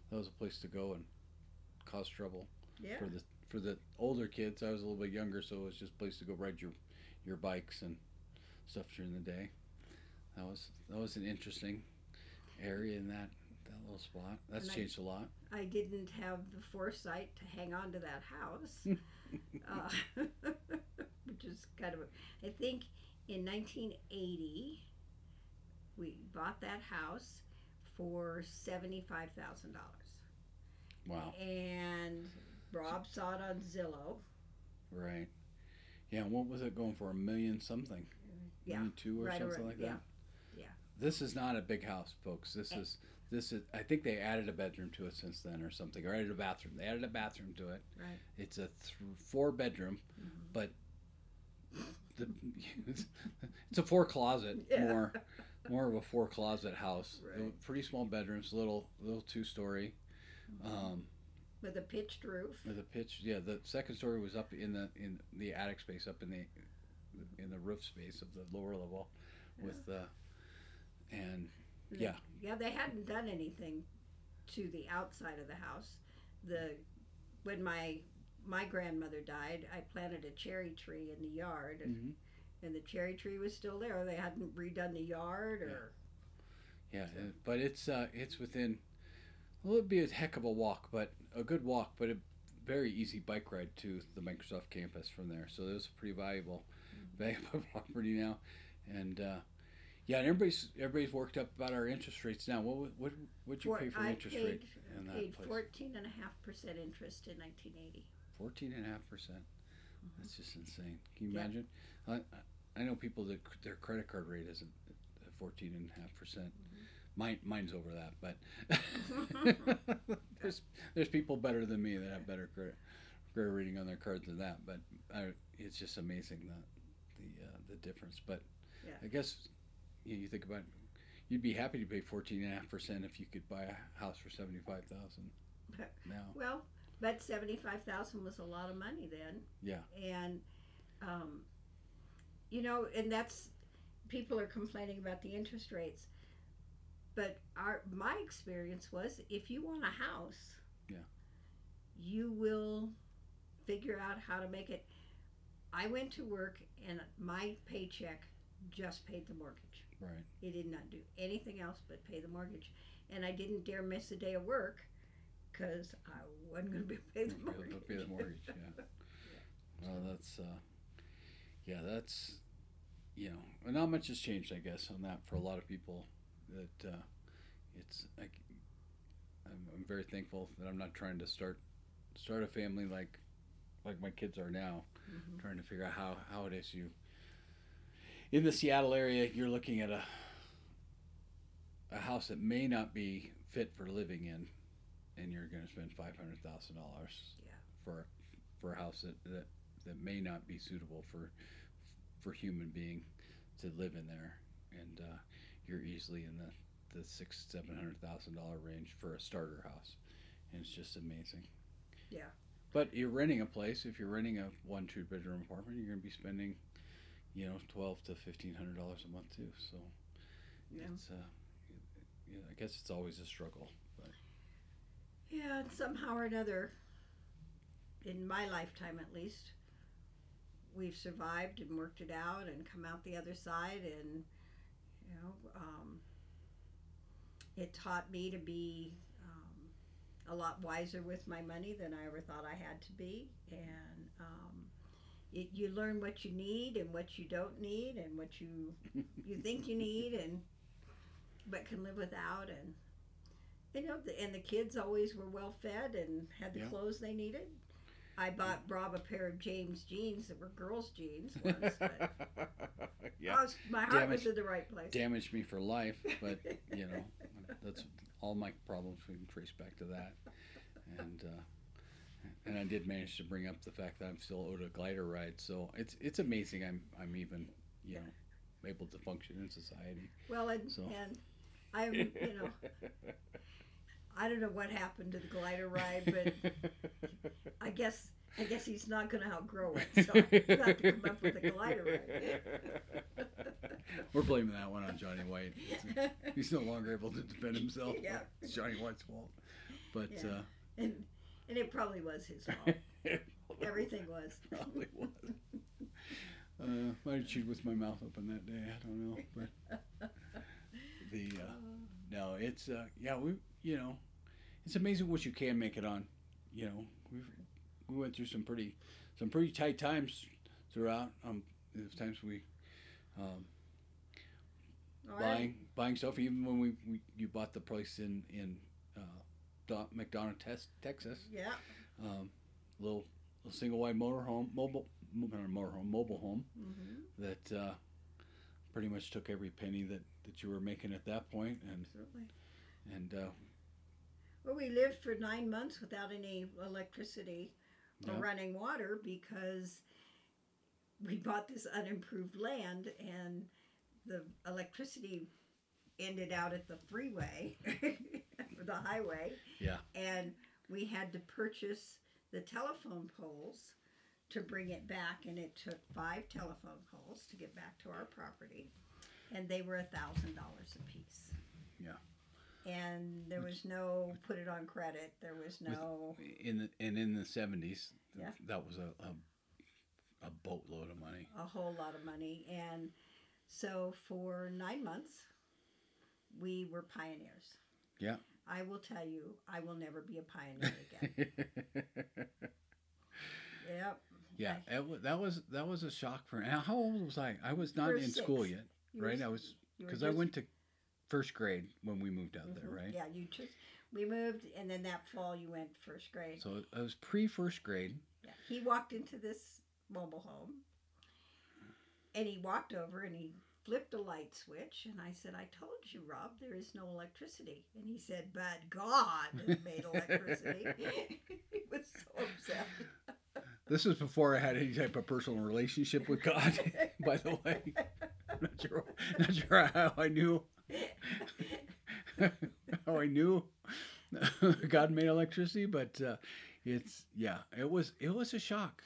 that was a place to go and cause trouble yeah, for the for the older kids. I was a little bit younger, so it was just a place to go ride your your bikes and stuff during the day. That was that was an interesting area in that that little spot. That's And changed a lot. I didn't have the foresight to hang on to that house, uh, is kind of. I think in 1980 we bought that house for seventy-five thousand dollars. Wow. and Rob saw it on Zillow. Right. Yeah. and What was it going for? A million something. Yeah, Million two or right something around- like yeah, that. yeah. This is not a big house, folks. This Eh. is this is. I think they added a bedroom to it since then, or something, or added a bathroom. They added a bathroom to it. Right. It's a th- four bedroom, Mhm. but the it's a four closet Yeah. more more of a four closet house. Right. Pretty small bedrooms, little little two story. Um, with a pitched roof. with a pitch, yeah. The second story was up in the in the attic space, up in the in the roof space of the lower level, with the, and yeah. Yeah, they hadn't done anything to the outside of the house. The when my my grandmother died, I planted a cherry tree in the yard, and, mhm. and the cherry tree was still there. They hadn't redone the yard or Yeah, So- uh, but it's uh, it's within. Well, it'd be a heck of a walk, but a good walk, but a very easy bike ride to the Microsoft campus from there. So it's pretty valuable, valuable property now, and uh, yeah, and everybody's everybody's worked up about our interest rates now. What would- what would you For- pay for I interest paid, rate in that paid fourteen and a half percent interest in nineteen eighty. Fourteen and a half percent. That's just insane. Can you Yeah. imagine? I, I- know people that their credit card rate isn't fourteen and a half percent. Mine, mine's over that, but there's there's people better than me that have better credit credit rating on their cards than that. But I, it's just amazing the the uh, the difference. But Yeah. I guess you, know, you think about you'd be happy to pay fourteen and a half percent if you could buy a house for seventy five thousand now. Well, but seventy-five thousand was a lot of money then. Yeah. And, um, you know, and that's people are complaining about the interest rates, but our my experience was if you want a house, Yeah. you will figure out how to make it. I went to work and my paycheck just paid the mortgage. Right. It did not do anything else but pay the mortgage, and I didn't dare miss a day of work because I wasn't going to be pay the mortgage. Pay the mortgage, yeah. Well, that's, uh, yeah, that's, you know, and not much has changed, I guess, on that for a lot of people. That uh, it's, like, I'm, I'm very thankful that I'm not trying to start start a family like like my kids are now, Mhm. trying to figure out how how it is you. In the Seattle area, you're looking at a a house that may not be fit for living in, and you're going to spend five hundred thousand dollars Yeah. for for a house that, that that may not be suitable for for human being to live in there, and uh, you're easily in the the six seven hundred thousand dollar range for a starter house, and it's just amazing. Yeah. But you're renting a place. If you're renting a one two bedroom apartment, you're going to be spending, you know, twelve to fifteen hundred dollars a month too. So Yeah. it's uh, yeah, I guess it's always a struggle. Yeah, and somehow or another, in my lifetime at least, we've survived and worked it out and come out the other side. And, you know, um, it taught me to be um, a lot wiser with my money than I ever thought I had to be. And um, it, you learn what you need and what you don't need and what you you think you need and but can live without and you know and the kids always were well fed and had the Yeah. clothes they needed i bought rob a pair of james jeans that were girls jeans once but I was, my heart Damage- was in the right place damaged me for life, but you know, that's all my problems we can trace back to that. And uh, and I did manage to bring up the fact that I'm still owed a glider ride, so it's it's amazing I'm I'm even you know able to function in society. well and, So. and i'm you know i don't know what happened to the glider ride but i guess i guess he's not going to outgrow it so you have to come up with a glider ride We're blaming that one on Johnny White. It's- He's no longer able to defend himself. Yeah. It's Johnny White's fault. But Yeah. and and it probably was his fault uh, everything was probably was. Uh, might have chewed with my mouth open that day. I don't know, but the uh, no, it's uh, yeah, we you know, it's amazing what you can make it on. You know, we we went through some pretty some pretty tight times throughout. Um, there's times we um, right. buying buying stuff. Even when we, we you bought the place in in uh, Macdona, Texas, Yeah. um, little little single wide motor home, mobile mo- motor home, mobile home Mm-hmm. that uh, pretty much took every penny that, that you were making at that point, and Absolutely. and uh, Well, we lived for nine months without any electricity or Yeah. running water because we bought this unimproved land and the electricity ended out at the freeway or the highway. Yeah. And we had to purchase the telephone poles to bring it back, and it took five telephone poles to get back to our property, and they were a thousand dollars a piece. Yeah. And there was no put it on credit. There was no. in the and in the seventies, Yeah. that was a, a a boatload of money. a whole lot of money. And so for nine months, we were pioneers. Yeah. I will tell you, I will never be a pioneer again. yep. yeah, I- it, that was that was a shock for. Now, how old was I? I was not in school yet, You were right? I was because I went to first grade when we moved out there, Mhm. right? Yeah, you just we moved, and then that fall you went first grade. So it was pre first grade. Yeah. He walked into this mobile home and he walked over and he flipped a light switch. And I said, I told you, Rob, there is no electricity. And he said, But God made electricity. he was so upset. This was before I had any type of personal relationship with God. by the way, not sure, not sure how I knew how I knew God made electricity, but uh, it's yeah, it was it was a shock.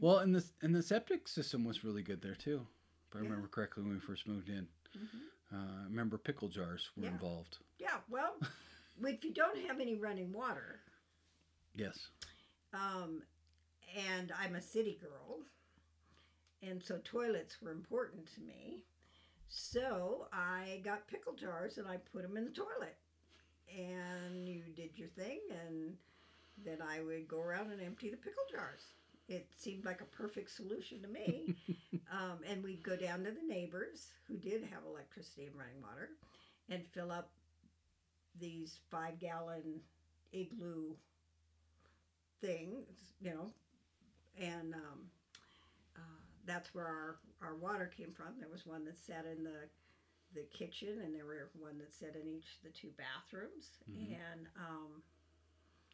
Well, and the and the septic system was really good there too, if I Yeah. remember correctly when we first moved in. Mhm. Uh, I remember pickle jars were Yeah. involved. Yeah, well, if you don't have any running water, Yes. um, and I'm a city girl, and so toilets were important to me. So I got pickle jars and I put them in the toilet, and you did your thing, and then I would go around and empty the pickle jars. It seemed like a perfect solution to me. um, and we'd go down to the neighbors who did have electricity and running water, and fill up these five gallon igloo things, you know, and um, that's where our, our water came from. There was one that sat in the the kitchen, and there were one that sat in each of the two bathrooms, Mhm. and um,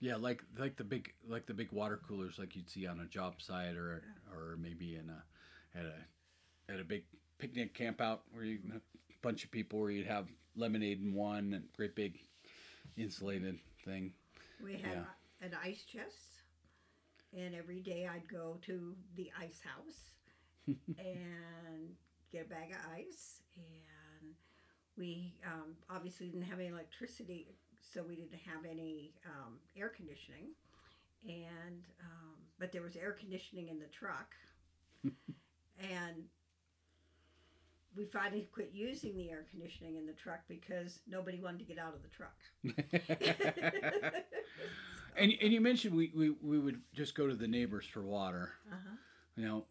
Yeah, like like the big like the big water coolers like you'd see on a job site or or maybe in a at a at a big picnic camp out where you a bunch of people where you'd have lemonade in one and great big insulated thing. we had Yeah. an ice chest, and every day I'd go to the ice house and get a bag of ice, and we um, obviously didn't have any electricity, so we didn't have any um, air conditioning, and um, but there was air conditioning in the truck, and we finally quit using the air conditioning in the truck because nobody wanted to get out of the truck. and and you mentioned we, we, we would just go to the neighbors for water. Uh-huh. You know,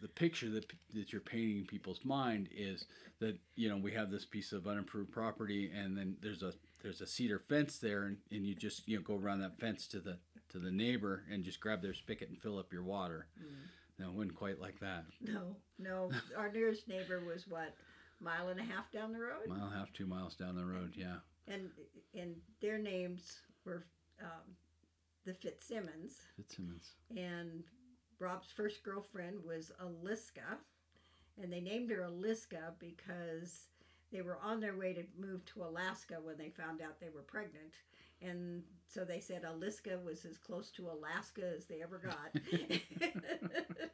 the picture that that you're painting in people's mind is that you know we have this piece of unimproved property, and then there's a there's a cedar fence there, and, and you just you know go around that fence to the to the neighbor and just grab their spigot and fill up your water. No, it wasn't quite like that. No, no. Our nearest neighbor was what, mile and a half down the road, Mile and a half, two miles down the road. Yeah. and and their names were um, the Fitzsimmons, Fitzsimmons. and Rob's first girlfriend was Aliska, and they named her Aliska because they were on their way to move to Alaska when they found out they were pregnant. And so they said Aliska was as close to Alaska as they ever got.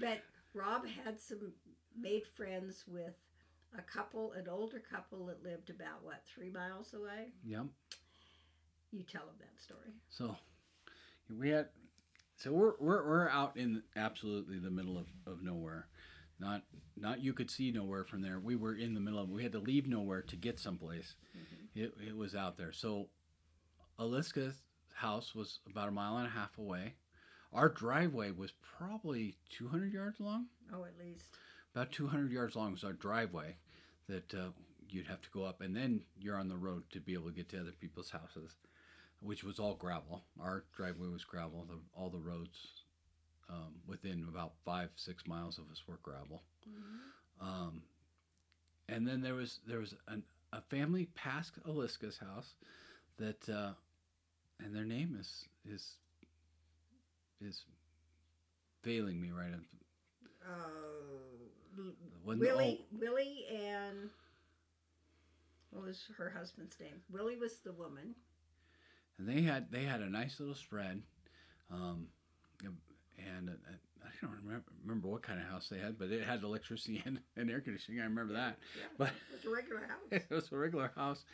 but Rob had some made friends with a couple, an older couple that lived about what three miles away. Yep. You tell them that story. So we had so we're we're, we're out in absolutely the middle of, of nowhere. Not not you could see nowhere from there. We were in the middle of we had to leave nowhere to get someplace. It it was out there. So Aliska's house was about a mile and a half away. Our driveway was probably 200 yards long. Oh, at least. About 200 yards long was our driveway that uh, you'd have to go up, and then you're on the road to be able to get to other people's houses, which was all gravel. Our driveway was gravel. The, all the roads um, within about five, six miles of us were gravel. Um, and then there was there was an, a family past Aliska's house that, uh, and their name is is is failing me right. now. Uh, Willie, Willie, and what was her husband's name? Willie was the woman. And they had they had a nice little spread, um, and uh, I don't remember remember what kind of house they had, but it had electricity and, and air conditioning. I remember that, Yeah, but it was a regular house. it was a regular house,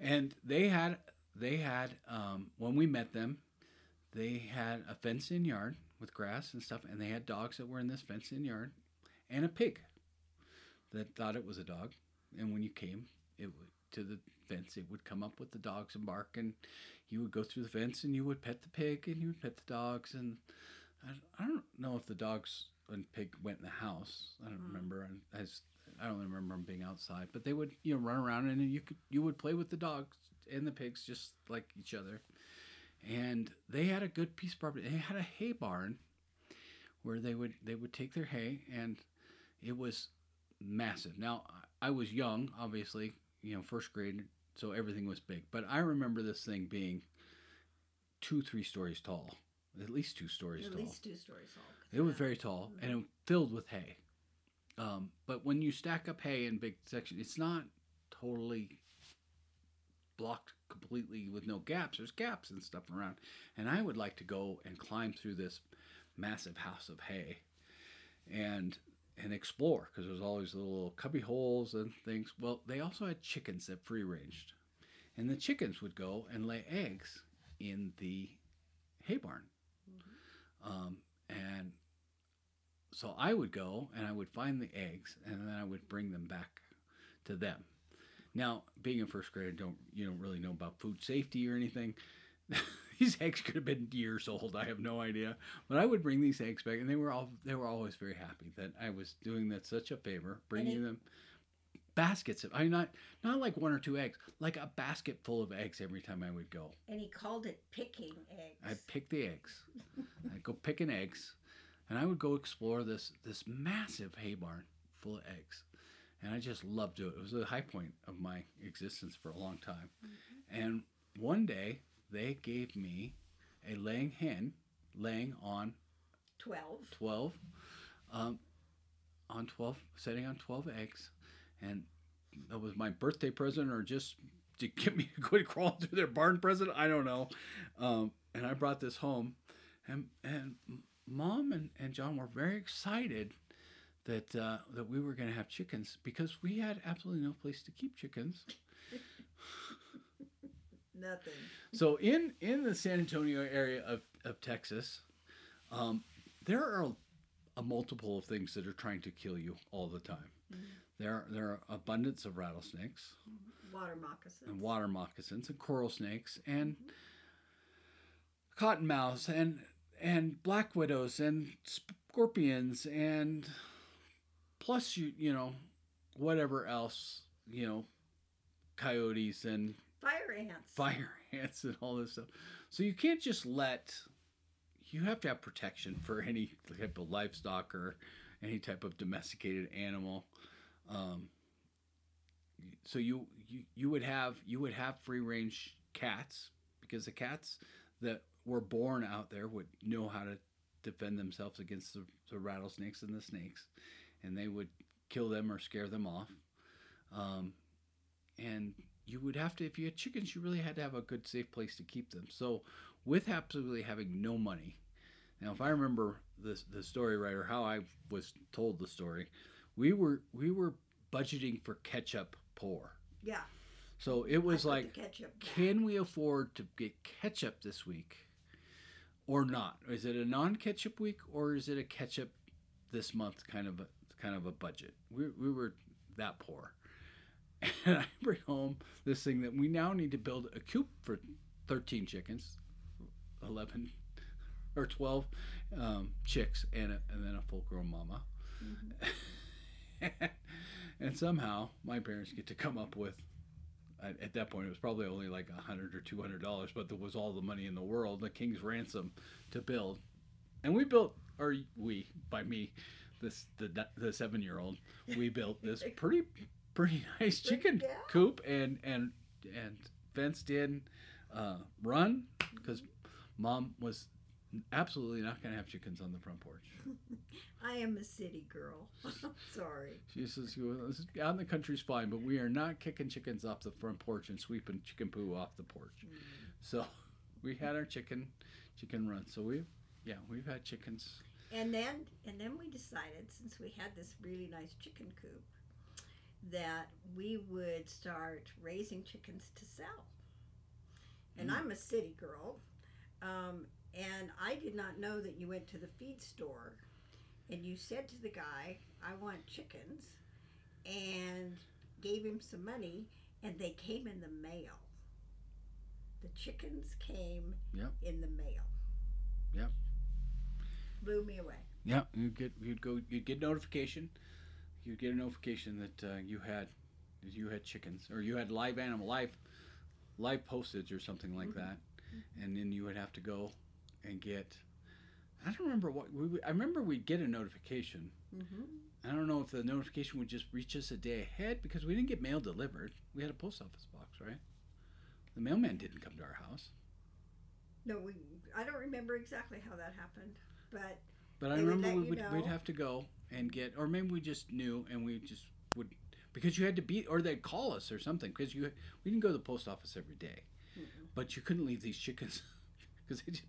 and they had they had um, when we met them, they had a fenced-in yard with grass and stuff, and they had dogs that were in this fenced in yard, and a pig that thought it was a dog. And when you came, it would to the fence, it would come up with the dogs and bark, and you would go through the fence and you would pet the pig and you would pet the dogs. And I, I don't know if the dogs and pig went in the house. I don't Mm. remember. And I, I don't remember them being outside, but they would you know run around and you could you would play with the dogs and the pigs just like each other. And they had a good piece of property. They had a hay barn where they would they would take their hay and it was massive. Now I was young, obviously, you know, first grade, so everything was big. But I remember this thing being two, three stories tall, at least two stories At tall. least two stories tall. It was very tall and it was filled with hay. Um, but when you stack up hay in big sections, it's not totally blocked completely with no gaps. There's gaps and stuff around. And I would like to go and climb through this massive house of hay and and explore because there's always little cubby holes and things. Well, they also had chickens that free ranged. And the chickens would go and lay eggs in the hay barn. Um, and so I would go and I would find the eggs and then I would bring them back to them. Now, being in first grade, don't you don't really know about food safety or anything. these eggs could have been years old. I have no idea. But I would bring these eggs back, and they were all they were always very happy that I was doing that such a favor, bringing it- them baskets. Of, I mean, not not like one or two eggs, like a basket full of eggs every time I would go. And he called it picking eggs. I'd pick the eggs. I'd go picking eggs, and I would go explore this this massive hay barn full of eggs, and I just loved it. It was the high point of my existence for a long time. Mm-hmm. And one day they gave me a laying hen, laying on Twelve. twelve, um, on twelve, setting on twelve eggs, and that was my birthday present, or just to get me to quit crawling through their barn present. I don't know. Um, and I brought this home, and and mom and, and John were very excited that uh, that we were going to have chickens because we had absolutely no place to keep chickens. Nothing. So in in the San Antonio area of, of Texas, um, there are a multiple of things that are trying to kill you all the time. Mm-hmm. There there are abundance of rattlesnakes mm-hmm. Water moccasins. and water moccasins and coral snakes and mm-hmm. cottonmouths and and black widows and scorpions and plus you you know whatever else you know coyotes and Fire ants. fire ants and all this stuff. So you can't just let you have to have protection for any type of livestock or any type of domesticated animal. Um, so you, you you would have you would have free range cats because the cats that were born out there would know how to defend themselves against the, the rattlesnakes and the snakes, and they would kill them or scare them off. Um, and you would have to if you had chickens you really had to have a good safe place to keep them. So with absolutely having no money now if i remember this the story right or how i was told the story we were we were budgeting for ketchup poor. Yeah. so it was like ketchup. can we afford to get ketchup this week or not? Is it a non-ketchup week or is it a ketchup this month kind of a kind of a budget? We, we were that poor and i bring home this thing that we now need to build a coop for 13 chickens 11 or 12 um, chicks and, a, and then a full grown mama and somehow my parents get to come up with at, at that point it was probably only like a hundred or two hundred dollars but there was all the money in the world the king's ransom to build. And we built or we by me this the the seven year old we built this pretty pretty nice chicken Yeah. coop and and and fenced in uh, run because mom was absolutely not going to have chickens on the front porch I am a city girl. Sorry. She says, "You know, this is- out in the country's fine, but we are not kicking chickens off the front porch and sweeping chicken poo off the porch. So we had our chicken chicken run. So we've yeah, we've had chickens. And then and then we decided since we had this really nice chicken coop that we would start raising chickens to sell. And Mm. I'm a city girl. Um, And I did not know that you went to the feed store and you said to the guy, I want chickens, and gave him some money, and they came in the mail. The chickens came Yep. in the mail. Yep. Blew me away. Yeah, you'd get you'd go you'd get notification. You'd get a notification that uh, you had you had chickens or you had live animal live live postage or something like Mhm. that, and then you would have to go and get. I don't remember what we. I remember we'd get a notification. Mm-hmm. I don't know if the notification would just reach us a day ahead because we didn't get mail delivered. We had a post office box, right? The mailman didn't come to our house, No, we. I don't remember exactly how that happened, but but I remember we would we'd have to go and get, or maybe we just knew and we just would because you had to be, or they'd call us or something because you we didn't go to the post office every day, Mm-mm. but you couldn't leave these chickens because they, just-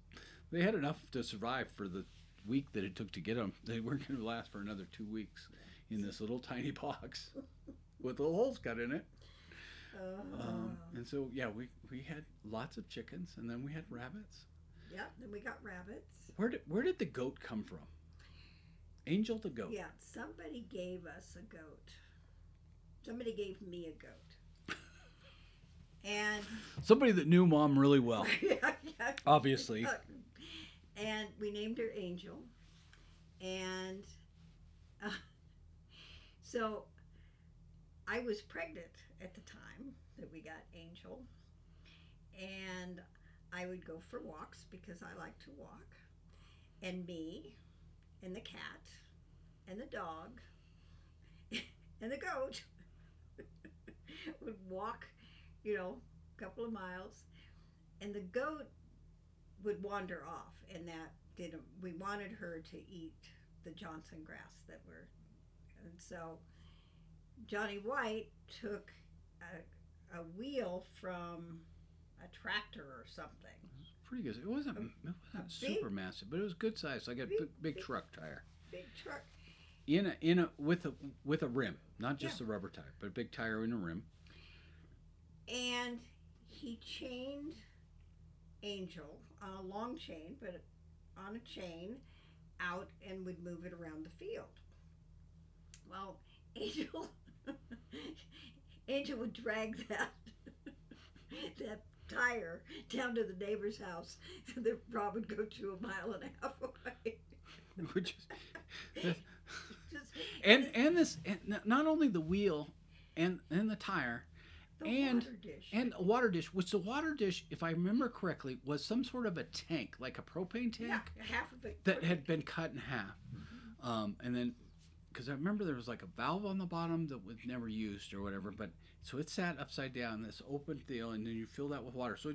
they had enough to survive for the week that it took to get them. They weren't going to last for another two weeks in this little tiny box with little holes cut in it. uh, Um, and so yeah, we we had lots of chickens, and then we had rabbits. yeah. Then we got rabbits. Where did where did the goat come from? Angel the goat. Yeah, somebody gave us a goat. Somebody gave me a goat. And Somebody that knew mom really well, yeah, yeah. obviously. and we named her Angel. And uh, so I was pregnant at the time that we got Angel. And I would go for walks because I like to walk. And me and the cat and the dog and the goat would walk, you know, a couple of miles. And the goat would wander off and that didn't we wanted her to eat the johnson grass that were and so johnny white took a, a wheel from a tractor or something Pretty good. It wasn't, um, it wasn't super big- massive, but it was good size. Like a big- big, big big- truck tire big truck in a in a with a with a rim, not just Yeah. a rubber tire, but a big tire in a rim. and he chained angel on a long chain but on a chain out and would move it around the field well angel angel would drag that that tire down to the neighbor's house the Rob would go to a mile and a half away Which is, Just, and and this and not only the wheel and and the tire the and- water dish and a water dish, which the water dish, if I remember correctly, was some sort of a tank, like a propane tank. yeah half of it that had been cut in half. Um, and then, because I remember there was like a valve on the bottom that was never used or whatever, but so it sat upside down, this open deal, and then you fill that with water. So,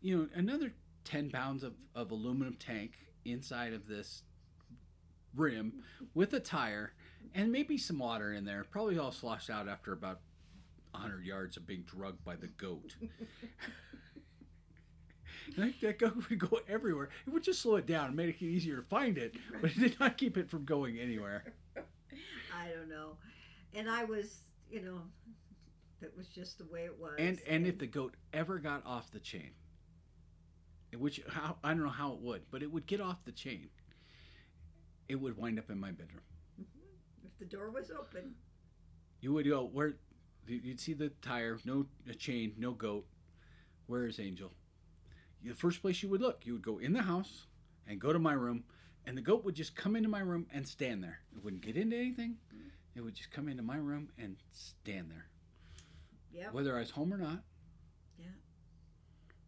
you know, another 10 pounds of, of aluminum tank inside of this rim with a tire and maybe some water in there, probably all sloshed out after about 100 yards of being drugged by the goat. That, that goat would go everywhere. It would just slow it down and make it easier to find it, but it did not keep it from going anywhere. I don't know. And I was, you know, that was just the way it was. And and if the goat ever got off the chain, which how I don't know how it would, but it would get off the chain. It would wind up in my bedroom. Mm-hmm. if the door was open, You would go where you'd see the tire, no a chain, no goat. Where is Angel? The first place you would look, you would go in the house and go to my room, and the goat would just come into my room and stand there. It wouldn't get into anything. Mm-hmm. It would just come into my room and stand there, yep, whether I was home or not. Yeah.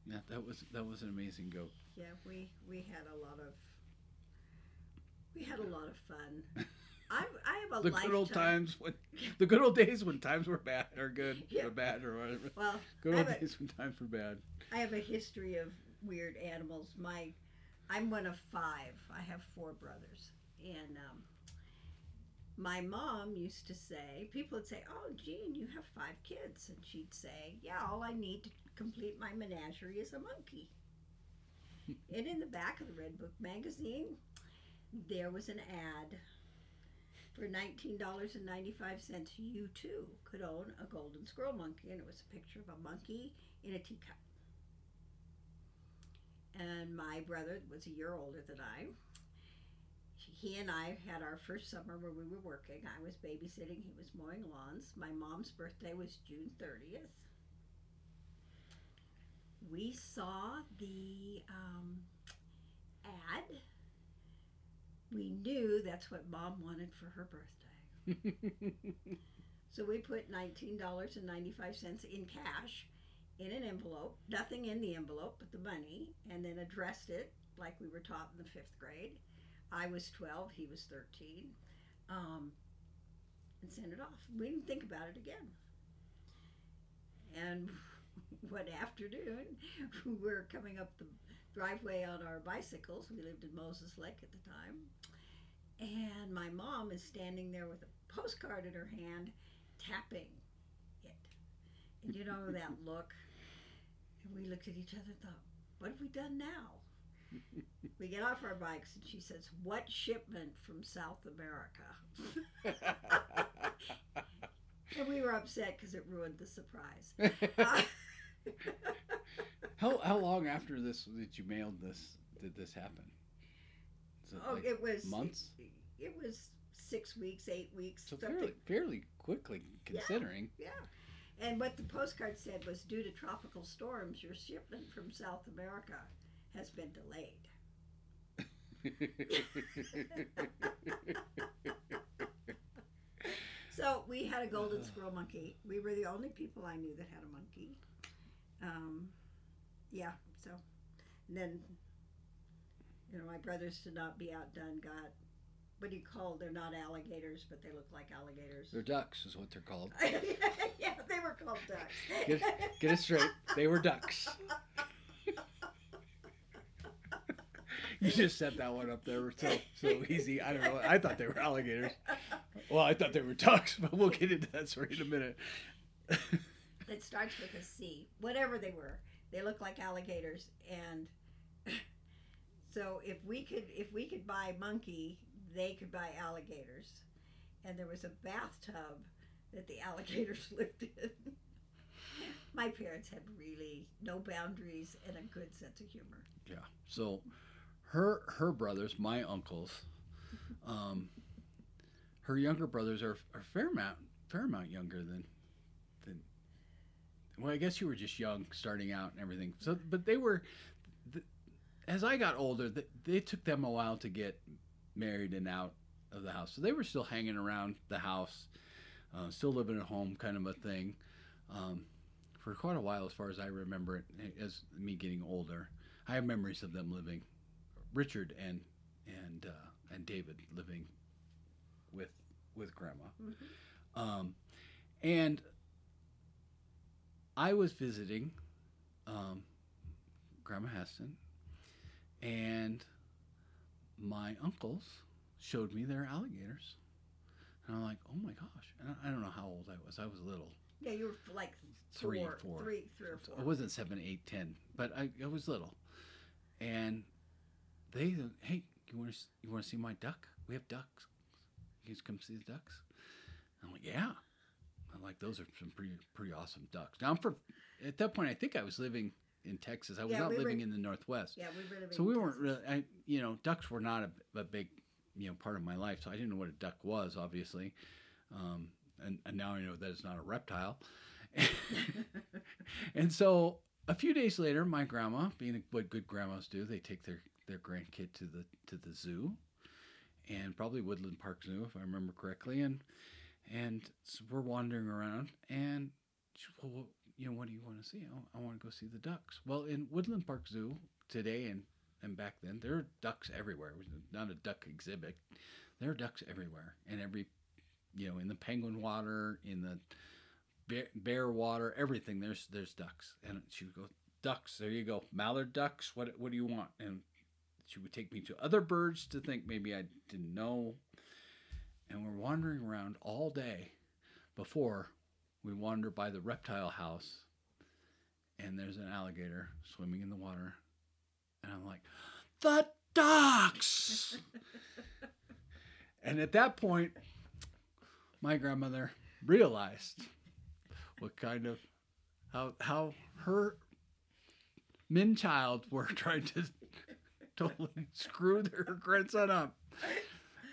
Yeah, that was that was an amazing goat. yeah, we we had a lot of we had a lot of fun. I I have a The lifetime. good old times when the good old days when times were bad or good Yeah. or bad or whatever. Well, Good old a- days when times were bad. I have a history of weird animals. My, I'm one of five. I have four brothers, and um, my mom used to say, people would say, "Oh, Jean, you have five kids," and she'd say, "Yeah, all I need to complete my menagerie is a monkey." and in the back of the Redbook magazine, there was an ad. For nineteen dollars and ninety-five cents, you too could own a golden squirrel monkey, and it was a picture of a monkey in a teacup. and my brother was a year older than I. He and I had our first summer where we were working. I was babysitting, he was mowing lawns. My mom's birthday was June 30th. We saw the um, ad. We knew that's what mom wanted for her birthday. So we put $19.95 in cash in an envelope, nothing in the envelope but the money, and then addressed it like we were taught in the fifth grade. I was 12, he was 13, um, and sent it off. We didn't think about it again. And one afternoon, we were coming up the driveway on our bicycles. We lived in Moses Lake at the time. And my mom is standing there with a postcard in her hand, tapping it. And you know that look. And we looked at each other and thought, what have we done now? We get off our bikes and she says, What shipment from South America? and we were upset because it ruined the surprise. Uh, how how long after this did you mailed this? Did this happen? It oh, like it was months. It, it was six weeks, eight weeks. So something. fairly fairly quickly considering. Yeah. And what the postcard said was due to tropical storms, your shipment from South America has been delayed. So we had a golden squirrel monkey. We were the only people I knew that had a monkey. Um, yeah, so and then you know my brothers to not be outdone got what do you call they're not alligators but they look like alligators. They're ducks, is what they're called. yeah, they were called ducks. Get, get it straight. They were ducks. You just set that one up there so so easy. I don't know. I thought they were alligators. Well, I thought they were ducks, but we'll get into that story in a minute. It starts with a C. Whatever they were, they look like alligators. And so if we could if we could buy monkey, they could buy alligators. And there was a bathtub that the alligators lived in. My parents had really no boundaries and a good sense of humor. Yeah. So her her brothers, my uncles, um, her younger brothers are, are fair amount fair amount younger than than. Well, I guess you were just young, starting out and everything. So, but they were. The, as I got older, they, they took them a while to get married and out of the house. So they were still hanging around the house, uh, still living at home, kind of a thing, um, for quite a while, as far as I remember it. As me getting older, I have memories of them living, Richard and and uh, and David living with with Grandma, um, and I was visiting um, Grandma Heston, and my uncles showed me their alligators. And I'm like, oh my gosh. And I I don't know how old I was. I was little. Yeah, you were like Three, four, four. three, three or four. I wasn't seven, eight, ten, but I, I was little. And they, hey, you want to you want to see my duck? We have ducks. You guys come see the ducks? I'm like, yeah. I'm like, those are some pretty pretty awesome ducks. Now I'm from at that point. I think I was living in Texas. I was Yeah, not we were- living in the Northwest. Yeah, we were living So we weren't really, I, you know, ducks were not a, a big, you know, part of my life. So I didn't know what a duck was, obviously. Um, and, and now I know that it's not a reptile. and so a few days later, my grandma, being what good grandmas do, they take their, their grandkid to the to the zoo, and probably Woodland Park Zoo, if I remember correctly. And and so we're wandering around, and she, well, you know, what do you want to see? Oh, I want to go see the ducks. Well, in Woodland Park Zoo today and and back then, there are ducks everywhere. It was not a duck exhibit. There are ducks everywhere, and every, you know, in the penguin water, in the bear, bear water, everything. There's there's ducks, and she would go, ducks. There you go, mallard ducks. What what do you want? And she would take me to other birds to think maybe I didn't know. And we're wandering around all day before we wander by the reptile house and there's an alligator swimming in the water. And I'm like, the ducks! and at that point, my grandmother realized what kind of how how her Min Child were trying to totally screw their grandson up.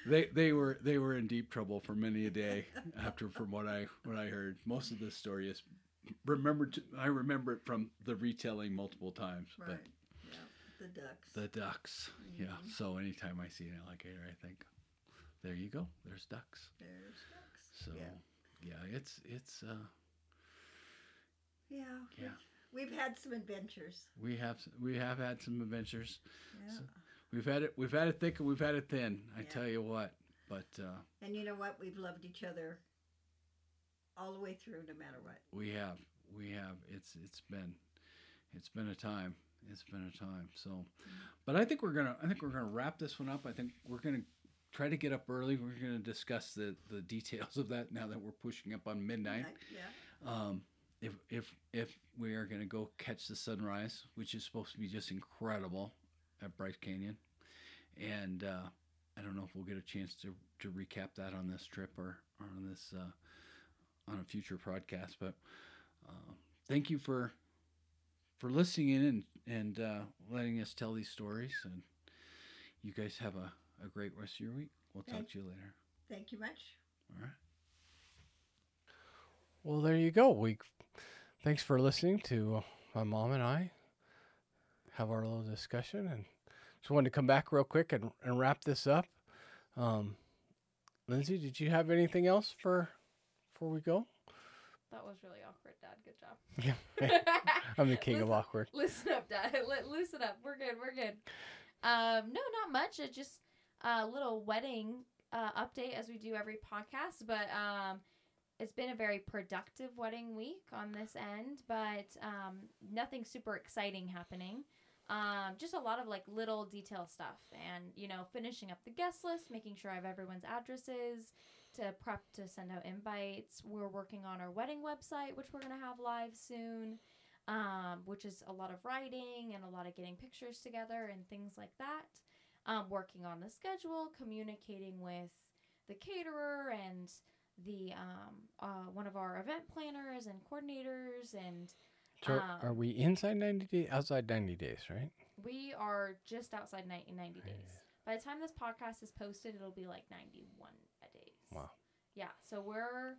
They they were they were in deep trouble for many a day after from what I what I heard. Most of this story is remembered. To, I remember it from the retelling multiple times. Right. But Yeah. The ducks. the ducks, yeah. So anytime I see an alligator, I think, there you go. There's ducks. There's ducks. So Yeah. yeah, it's it's uh Yeah. yeah. We've had some adventures. We have we have had some adventures. Yeah. We've had it we've had it thick and we've had it thin. I Yeah. tell you what. But uh, And you know what? We've loved each other all the way through, no matter what. we have we have it's it's been it's been a time. It's been a time. So, but I think we're gonna I think we're gonna wrap this one up. I think we're gonna try to get up early. We're gonna discuss the the details of that now that we're pushing up on midnight. Yeah. um, if if if we are going to go catch the sunrise, which is supposed to be just incredible at Bryce Canyon, and uh, I don't know if we'll get a chance to to recap that on this trip or, or on this uh, on a future podcast. But uh, thank you for for listening in and and uh, letting us tell these stories. And you guys have a, a great rest of your week. We'll talk to you later. Thank you much. All right. Well, there you go. We thanks for listening to uh, my mom and I have our little discussion, and just wanted to come back real quick and, and wrap this up. Um, Lynzee, did you have anything else for before we go? That was really awkward, Dad. Good job. I'm the king of awkward. Listen up, Dad. Li- Loosen up. We're good. We're good. Um, no, not much. It's just a little wedding uh, update as we do every podcast. But um, it's been a very productive wedding week on this end, but um, nothing super exciting happening. Um, just a lot of like little detail stuff and you know finishing up the guest list making sure i have everyone's addresses to prep to send out invites we're working on our wedding website which we're going to have live soon um, which is a lot of writing and a lot of getting pictures together and things like that. Um, working on the schedule, communicating with the caterer and the um, uh, one of our event planners and coordinators, and So Um, are we inside 90 days, outside 90 days, right? we are just outside 90, 90 days. By the time this podcast is posted, it'll be like 91 days. Wow. Yeah, so we're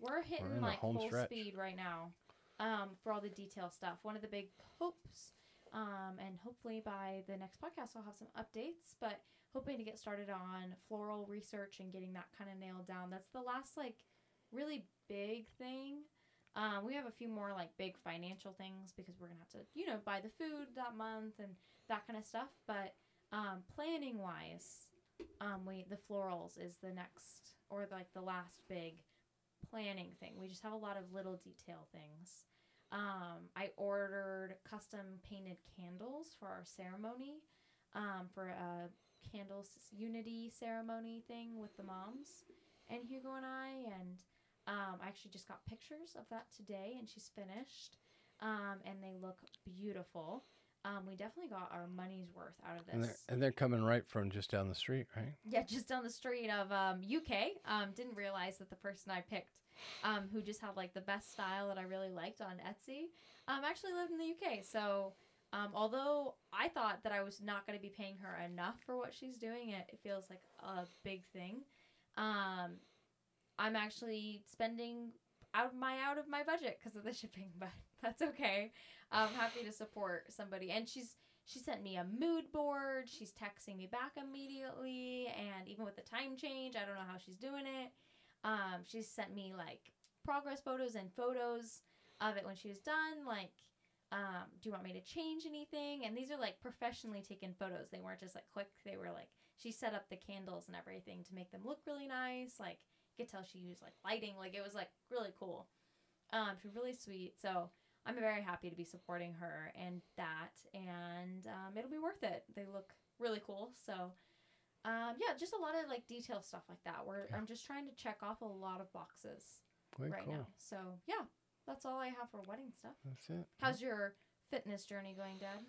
we're hitting in the like full stretch. speed right now um, for all the detail stuff. One of the big hopes, um, and hopefully by the next podcast I'll have some updates. But hoping to get started on floral research and getting that kind of nailed down. That's the last like really big thing. Um, we have a few more like big financial things because we're gonna have to you know buy the food that month and that kind of stuff. But um, planning wise, um, we the florals is the next or like the last big planning thing. We just have a lot of little detail things. Um, I ordered custom painted candles for our ceremony, um, for a candles unity ceremony thing with the moms and Hugo and I. And um, I actually just got pictures of that today, and she's finished, um, and they look beautiful. Um, we definitely got our money's worth out of And they're, this. and they're coming right from just down the street, right? Yeah, just down the street of um, UK. Um, didn't realize that the person I picked, um, who just had like the best style that I really liked on Etsy, um, actually lived in the UK. So, um, although I thought that I was not going to be paying her enough for what she's doing, it, it feels like a big thing. Um, I'm actually spending out of my out of my budget because of the shipping, but that's okay. I'm happy to support somebody, and she's she sent me a mood board. She's texting me back immediately, and even with the time change, I don't know how she's doing it. Um, she's sent me like progress photos and photos of it when she was done. Like, um, do you want me to change anything? And these are like professionally taken photos. They weren't just like quick. They were like she set up the candles and everything to make them look really nice. Like, you could tell she used like lighting. Like, it was like really cool. Um, she's really sweet. So I'm very happy to be supporting her and that, and um, it'll be worth it. They look really cool. So, um, yeah, just a lot of like detail stuff like that. Where Yeah. I'm just trying to check off a lot of boxes Way right cool. now. So yeah, that's all I have for wedding stuff. That's it. How's your fitness journey going, Dad?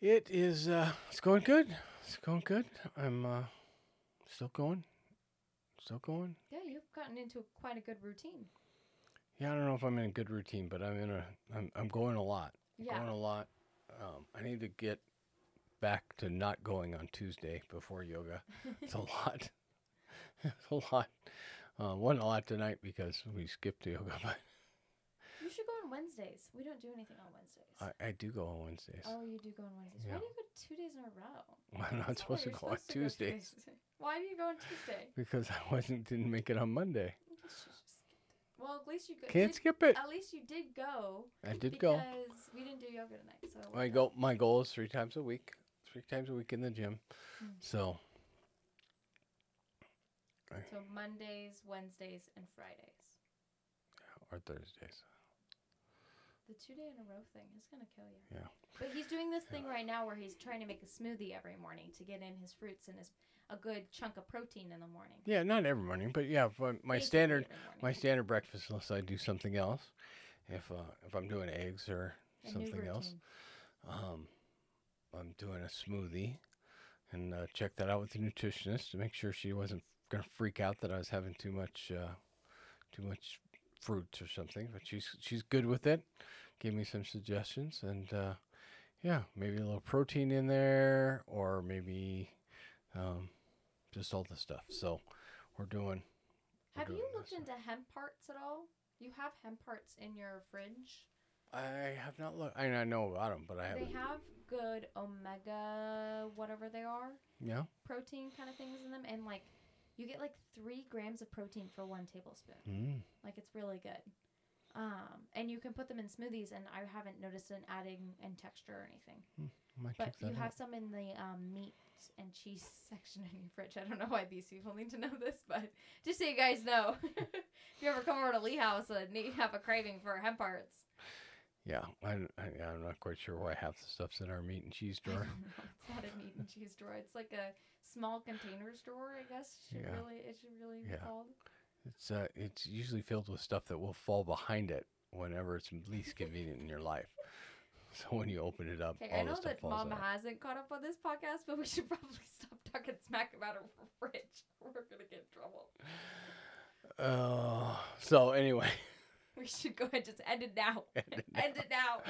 It is. Uh, it's going good. It's going good. I'm uh, still going. Still going. Yeah, you've gotten into quite a good routine. Yeah, I don't know if I'm in a good routine, but I'm in a. I'm, I'm going a lot. Yeah. Going a lot. Um, I need to get back to not going on Tuesday before yoga. It's a lot. it's a lot. Uh, one a lot tonight because we skipped yoga, but You should go on Wednesdays. We don't do anything on Wednesdays. I, I do go on Wednesdays. oh, you do go on Wednesdays. Yeah. Why do you go two days in a row? I'm not That's supposed to go on supposed to go Tuesdays. Why do you go on Tuesday? because I wasn't didn't make it on Monday. You should just skip it. Well, at least you go. Can't did- skip it. At least you did go. I did go. Because we didn't do yoga tonight. So My goal my goal is three times a week. Three times a week in the gym. Mm. So. So Mondays, Wednesdays, and Fridays. or Thursdays. The two day in a row thing is gonna kill you. Yeah. But he's doing this thing right now where he's trying to make a smoothie every morning to get in his fruits and his a good chunk of protein in the morning. Yeah, not every morning, but yeah, but my Basically standard my standard breakfast unless I do something else. If uh, if I'm doing eggs or A something else, um, I'm doing a smoothie, and uh, check that out with the nutritionist to make sure she wasn't gonna freak out that I was having too much uh, too much fruits or something. But she's she's good with it. Gave me some suggestions, and uh, yeah, maybe a little protein in there, or maybe um, just all the stuff. So we're doing. we're Have you looked into hemp hearts at all? You have hemp hearts in your fridge. I have not looked. I, mean, I know about them, but I They haven't. have good omega, whatever they are, yeah. protein kind of things in them, and like you get like three grams of protein for one tablespoon. Mm. Like it's really good. Um, and you can put them in smoothies, and I haven't noticed an adding in texture or anything. Might But you that have some in the um, meat and cheese section in your fridge. I don't know why these people need to know this, but just so you guys know, if you ever come over to Lee House and you have a craving for hemp hearts. Yeah, I, I, I'm not quite sure why half the stuff's in our meat and cheese drawer. It's not a meat and cheese drawer. It's like a small container store, I guess. Should Yeah. really it should really be Yeah. called. It's uh, it's usually filled with stuff that will fall behind it whenever it's least convenient in your life. So when you open it up, Okay, all I know stuff that mom out. hasn't caught up on this podcast, but we should probably stop talking smack about her fridge. We're gonna get in trouble. Uh, so anyway, We should go ahead and just end it now. End it End it now.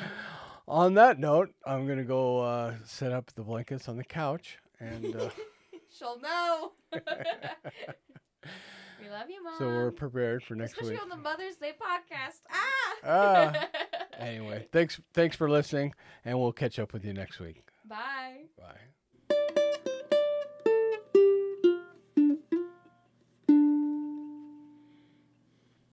on that note, I'm gonna go uh, set up the blankets on the couch, and uh, She'll know. we love you, mom. so we're prepared for next Especially week. Especially on the Mother's Day podcast. Ah. Ah. Anyway, thanks thanks for listening, and we'll catch up with you next week. Bye. Bye.